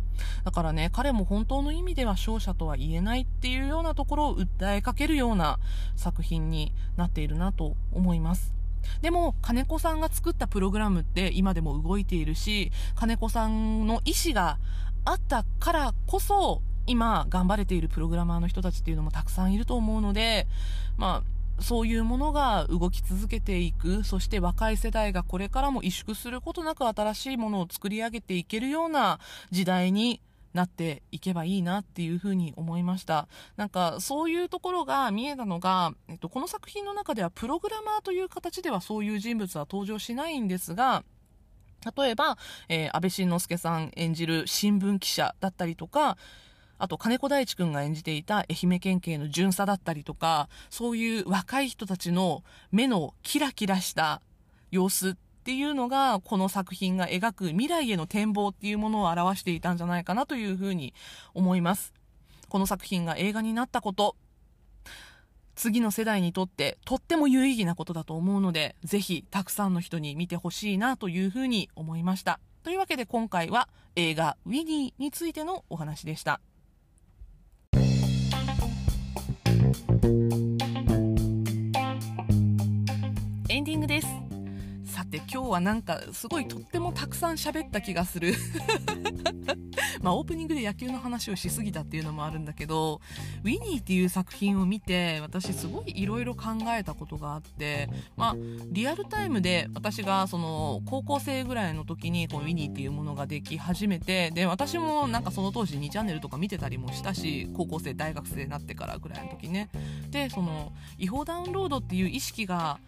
だからね、彼も本当の意味では勝者とは言えないっていうようなところを訴えかけるような作品になっているなと思います。でも、金子さんが作ったプログラムって今でも動いているし、金子さんの意思があったからこそ、今頑張れているプログラマーの人たちっていうのもたくさんいると思うので、まあ、そういうものが動き続けていく、そして若い世代がこれからも萎縮することなく新しいものを作り上げていけるような時代になっていけばいいなっていうふうに思いました。なんかそういうところが見えたのが、えっと、この作品の中ではプログラマーという形ではそういう人物は登場しないんですが、例えば、えー、安倍晋之助さん演じる新聞記者だったりとか、あと金子大地君が演じていた愛媛県警の巡査だったりとか、そういう若い人たちの目のキラキラした様子っていうのが、この作品が描く未来への展望っていうものを表していたんじゃないかなというふうに思います。この作品が映画になったこと、次の世代にとってとっても有意義なことだと思うので、ぜひたくさんの人に見てほしいなというふうに思いました。というわけで今回は映画ウィニーについてのお話でした。エンディングです。て今日はなんかすごいとってもたくさん喋った気がする。まあオープニングで野球の話をしすぎたっていうのもあるんだけどウィニーっていう作品を見て私すごいいろいろ考えたことがあってまあリアルタイムで私がその高校生ぐらいの時にこうウィニーっていうものができ始めてで私もなんかその当時2チャンネルとか見てたりもしたし高校生大学生になってからぐらいの時ね。でその違法ダウンロードっていう意識が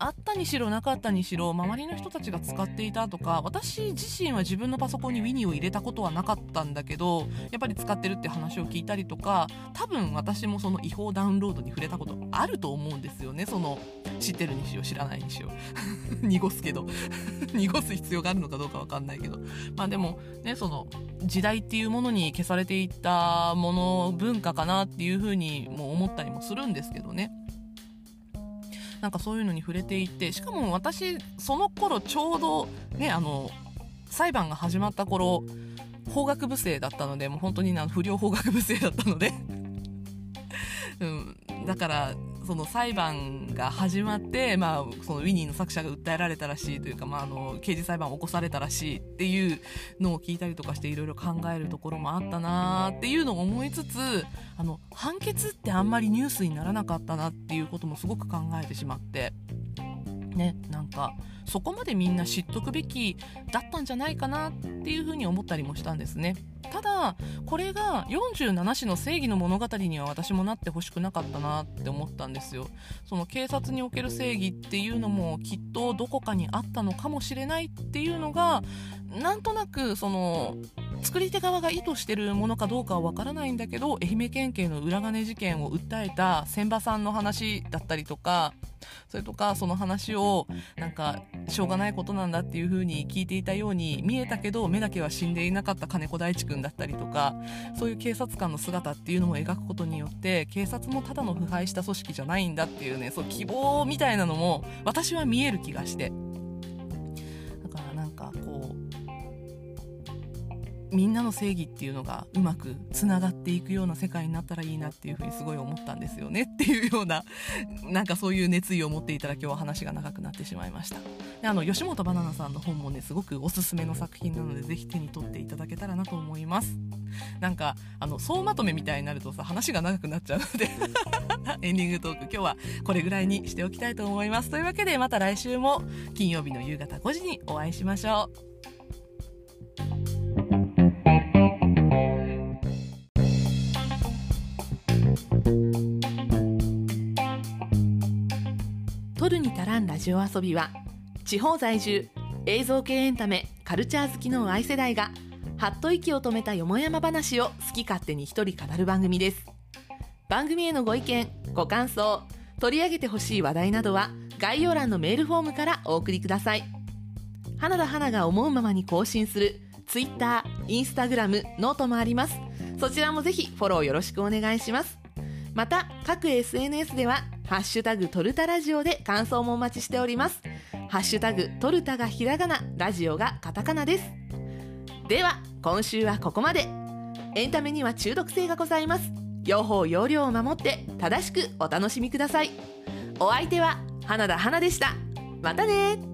あったにしろなかったにしろ周りの人たちが使っていたとか私自身は自分のパソコンに Winnie を入れたことはなかったんだけどやっぱり使ってるって話を聞いたりとか多分私もその違法ダウンロードに触れたことあると思うんですよねその知ってるにしよう知らないにしよう 濁すけど。濁す必要があるのかどうか分かんないけど。まあでもねその時代っていうものに消されていったもの文化かなっていうふうにも思ったりもするんですけどね。なんかそういうのに触れていてしかも私その頃ちょうどねあの裁判が始まった頃法学部生だったのでもう本当に不良法学部生だったので。うん、だからその裁判が始まって、まあ、そのウィニーの作者が訴えられたらしいというか、まあ、あの刑事裁判を起こされたらしいっていうのを聞いたりとかしていろいろ考えるところもあったなっていうのを思いつつあの判決ってあんまりニュースにならなかったなっていうこともすごく考えてしまって。ね、なんかそこまでみんな知っとくべきだったんじゃないかなっていうふうに思ったりもしたんですね。ただこれが47市の正義の物語には私もなってほしくなかったなって思ったんですよその警察における正義っていうのもきっとどこかにあったのかもしれないっていうのがなんとなくその作り手側が意図してるものかどうかはわからないんだけど愛媛県警の裏金事件を訴えた千葉さんの話だったりとかそれとかその話をなんかしょうがないことなんだっていう風に聞いていたように見えたけど目だけは死んでいなかった金子大地君だったりとかそういう警察官の姿っていうのも描くことによって警察もただの腐敗した組織じゃないんだっていうねそう希望みたいなのも私は見える気がして。みんなの正義っていうのがうまくつながっていくような世界になったらいいなっていうふうにすごい思ったんですよねっていうような なんかそういう熱意を持っていただ今日は話が長くなってしまいました。であの吉本ばななさんの本もねすごくおすすめの作品なのでぜひ手に取っていただけたらなと思います。なんかあの総まとめみたいになるとさ話が長くなっちゃうので エンディングトーク今日はこれぐらいにしておきたいと思います。というわけでまた来週も金曜日の夕方5時にお会いしましょう。るに足らんラジオ遊びは地方在住映像系エンタメカルチャー好きの Y 世代がはっと息を止めたよもやま話を好き勝手に一人語る番組です。番組へのご意見ご感想取り上げてほしい話題などは概要欄のメールフォームからお送りください。花田花が思うままに更新する Twitter、Instagram、 note もあります。そちらもぜひフォローよろしくお願いします。また各 SNS ではハッシュタグトルタラジオで感想もお待ちしております。ハッシュタグトルタがひらがな、ラジオがカタカナです。では、今週はここまで。エンタメには中毒性がございます。用法用量を守って正しくお楽しみください。お相手は花田花でした。またね